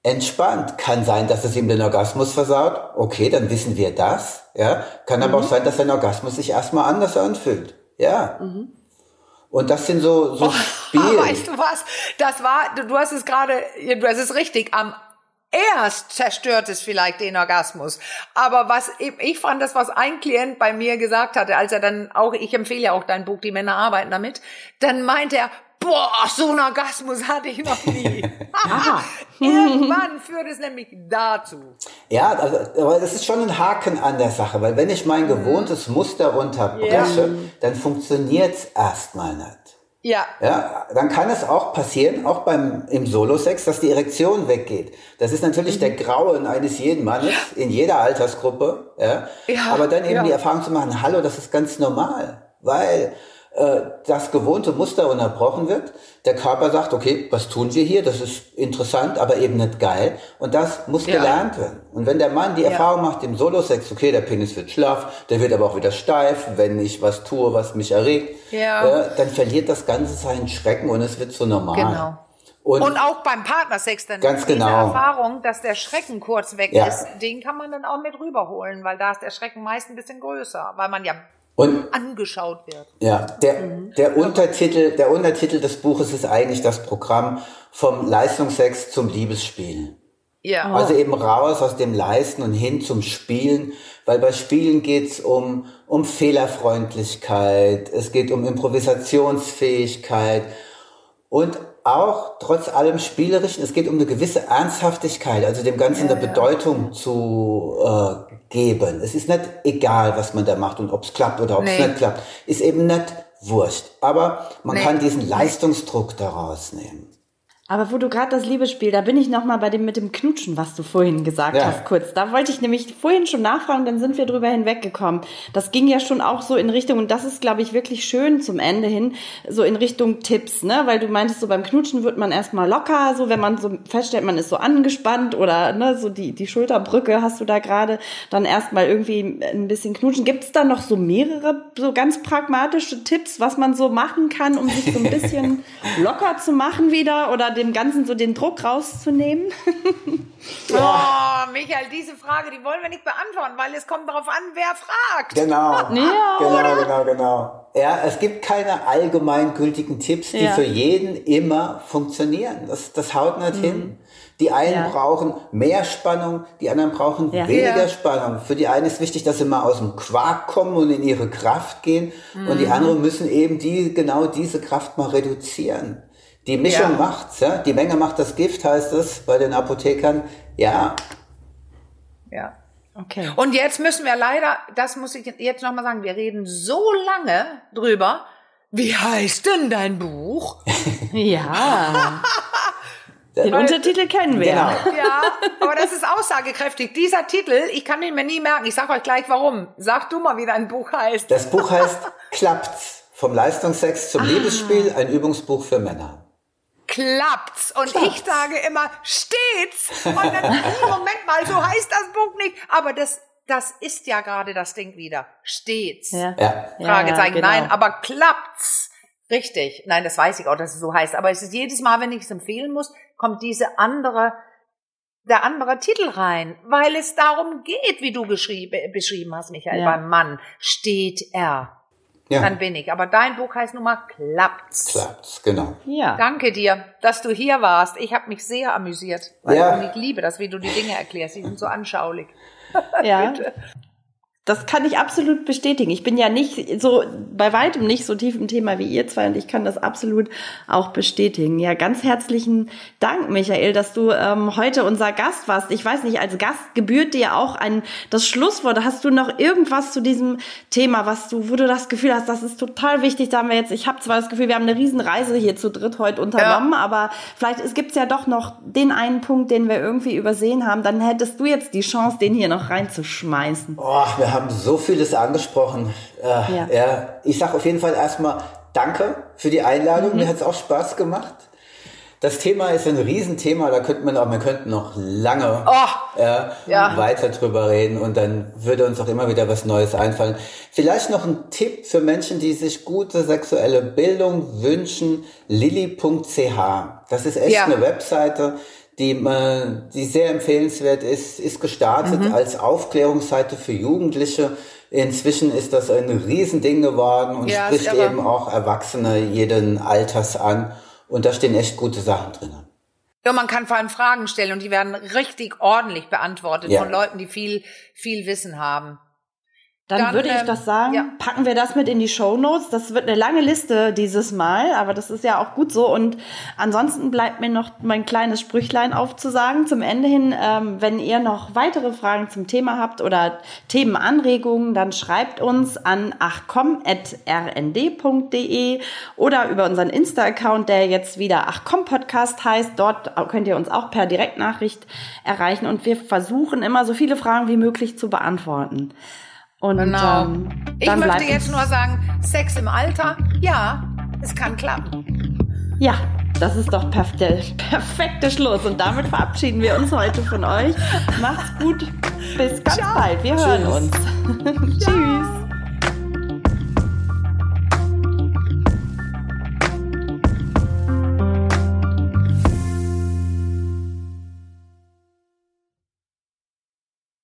entspannt. Kann sein, dass es ihm den Orgasmus versaut. Okay, dann wissen wir das. Ja, kann aber auch sein, dass sein Orgasmus sich erstmal anders anfühlt. Ja. Und das sind so, so Spiele. Weißt du was? Das war, du, du hast es gerade, du hast es richtig, am erst zerstört es vielleicht den Orgasmus. Aber was, ich fand das, was ein Klient bei mir gesagt hatte, als er dann auch, ich empfehle ja auch dein Buch, die Männer arbeiten damit, dann meinte er, boah, so einen Orgasmus hatte ich noch nie. Irgendwann führt es nämlich dazu. Ja, also, aber das ist schon ein Haken an der Sache, weil wenn ich mein gewohntes Muster unterbreche, dann funktioniert's erstmal nicht. Ja. Ja, dann kann es auch passieren, auch beim im Solo-Sex, dass die Erektion weggeht. Das ist natürlich der Grauen eines jeden Mannes in jeder Altersgruppe. Ja. Ja, Aber dann eben ja. die Erfahrung zu machen, hallo, das ist ganz normal, weil äh, das gewohnte Muster unterbrochen wird. Der Körper sagt, okay, was tun wir hier? Das ist interessant, aber eben nicht geil. Und das muss Ja. gelernt werden. Und wenn der Mann die Erfahrung macht im Solo-Sex, okay, der Penis wird schlaff, der wird aber auch wieder steif, wenn ich was tue, was mich erregt, Ja. äh, dann verliert das Ganze seinen Schrecken und es wird so normal. Genau. Und, und, auch beim Partnersex dann ganz diese genau. Erfahrung, dass der Schrecken kurz weg ja. ist, den kann man dann auch mit rüberholen, weil da ist der Schrecken meist ein bisschen größer, weil man ja und, angeschaut wird. Ja, der, mhm. der Untertitel, der Untertitel des Buches ist eigentlich das Programm vom Leistungsex zum Liebesspiel. Ja. Also eben raus aus dem Leisten und hin zum Spielen, weil bei Spielen geht's um, um Fehlerfreundlichkeit, es geht um Improvisationsfähigkeit und auch trotz allem Spielerischen, es geht um eine gewisse Ernsthaftigkeit, also dem Ganzen ja, eine ja. Bedeutung zu äh, geben. Es ist nicht egal, was man da macht und ob es klappt oder ob es nee. nicht klappt. Ist eben nicht wurscht. Aber man nee. kann diesen Leistungsdruck daraus nehmen. Aber wo du gerade das Liebesspiel, da bin ich noch mal bei dem mit dem Knutschen, was du vorhin gesagt ja. hast, kurz. Da wollte ich nämlich vorhin schon nachfragen, dann sind wir drüber hinweggekommen. Das ging ja schon auch so in Richtung, und das ist, glaube ich, wirklich schön zum Ende hin, so in Richtung Tipps, ne? Weil du meintest, so beim Knutschen wird man erstmal locker, so wenn man so feststellt, man ist so angespannt oder ne, so die, die Schulterbrücke hast du da gerade, dann erstmal irgendwie ein bisschen knutschen. Gibt es da noch so mehrere, so ganz pragmatische Tipps, was man so machen kann, um sich so ein bisschen locker zu machen wieder? Oder dem Ganzen so den Druck rauszunehmen? oh, Michael, diese Frage, die wollen wir nicht beantworten, weil es kommt darauf an, wer fragt. Genau. Ja, genau, genau, genau. Ja, es gibt keine allgemeingültigen Tipps, die ja. für jeden immer funktionieren. Das, das haut nicht mhm. hin. Die einen ja. brauchen mehr Spannung, die anderen brauchen ja. weniger ja. Spannung. Für die einen ist wichtig, dass sie mal aus dem Quark kommen und in ihre Kraft gehen. Mhm. Und die mhm. anderen müssen eben die, genau diese Kraft mal reduzieren. Die Mischung ja. macht's, ja. Die Menge macht das Gift, heißt es bei den Apothekern. Ja. Ja. Okay. Und jetzt müssen wir leider, das muss ich jetzt nochmal sagen, wir reden so lange drüber. Wie heißt denn dein Buch? ja. Den Weil, Untertitel kennen wir. Genau. Ja, aber das ist aussagekräftig. Dieser Titel, ich kann ihn mir nie merken. Ich sag euch gleich warum. Sag du mal, wie dein Buch heißt. Das Buch heißt Klappt's. Vom Leistungsex zum ah. Liebesspiel, ein Übungsbuch für Männer klappt's. Und klappt's. ich sage immer, steht's. Und dann, Moment mal, so heißt das Buch nicht. Aber das, das ist ja gerade das Ding wieder. Steht's. Ja. ja. Fragezeichen. Ja, genau. Nein, aber klappt's. Richtig. Nein, das weiß ich auch, dass es so heißt. Aber es ist jedes Mal, wenn ich es empfehlen muss, kommt diese andere, der andere Titel rein, weil es darum geht, wie du beschrieben hast, Michael, ja. beim Mann. Steht er. Ja. Dann bin ich. Aber dein Buch heißt nun mal Klappt's. Klappt's, genau. Ja. Danke dir, dass du hier warst. Ich habe mich sehr amüsiert. Weil ja. ich liebe das, wie du die Dinge erklärst. Die sind so anschaulich. Ja. Das kann ich absolut bestätigen. Ich bin ja nicht so, bei weitem nicht so tief im Thema wie ihr zwei und ich kann das absolut auch bestätigen. Ja, ganz herzlichen Dank, Michael, dass du ähm, heute unser Gast warst. Ich weiß nicht, als Gast gebührt dir auch ein, das Schlusswort. Hast du noch irgendwas zu diesem Thema, was du, wo du das Gefühl hast, das ist total wichtig, da haben wir jetzt, ich habe zwar das Gefühl, wir haben eine Riesenreise hier zu dritt heute unternommen, ja. aber vielleicht es gibt's ja doch noch den einen Punkt, den wir irgendwie übersehen haben, dann hättest du jetzt die Chance, den hier noch reinzuschmeißen. Oh, wir haben so vieles angesprochen. Äh, ja. ja. Ich sage auf jeden Fall erstmal Danke für die Einladung. Mhm. Mir hat es auch Spaß gemacht. Das Thema ist ein Riesenthema, da könnte man auch, wir könnten noch lange oh, äh, ja. weiter drüber reden und dann würde uns auch immer wieder was Neues einfallen. Vielleicht noch ein Tipp für Menschen, die sich gute sexuelle Bildung wünschen, lilly.ch. Das ist echt ja. eine Webseite, die, äh, die sehr empfehlenswert ist, ist gestartet mhm. als Aufklärungsseite für Jugendliche. Inzwischen ist das ein Riesending geworden und ja, spricht eben auch Erwachsene jeden Alters an. Und da stehen echt gute Sachen drin. Ja, man kann vor allem Fragen stellen und die werden richtig ordentlich beantwortet ja. von Leuten, die viel, viel Wissen haben. Dann, Dann würde ich ähm, das sagen, ja. packen wir das mit in die Show Notes. Das wird eine lange Liste dieses Mal, aber das ist ja auch gut so. Und ansonsten bleibt mir noch mein kleines Sprüchlein aufzusagen zum Ende hin. Ähm, wenn ihr noch weitere Fragen zum Thema habt oder Themenanregungen, dann schreibt uns an achcom.rnd.de oder über unseren Insta-Account, der jetzt wieder Achcom Podcast heißt. Dort könnt ihr uns auch per Direktnachricht erreichen und wir versuchen immer so viele Fragen wie möglich zu beantworten. Und genau. ähm, ich möchte jetzt nur sagen, Sex im Alter, ja, es kann klappen. Ja, das ist doch perf der perfekte Schluss. Und damit verabschieden wir uns heute von euch. Macht's gut. Bis ganz Ciao. bald. Wir hören Tschüss. uns. Tschüss.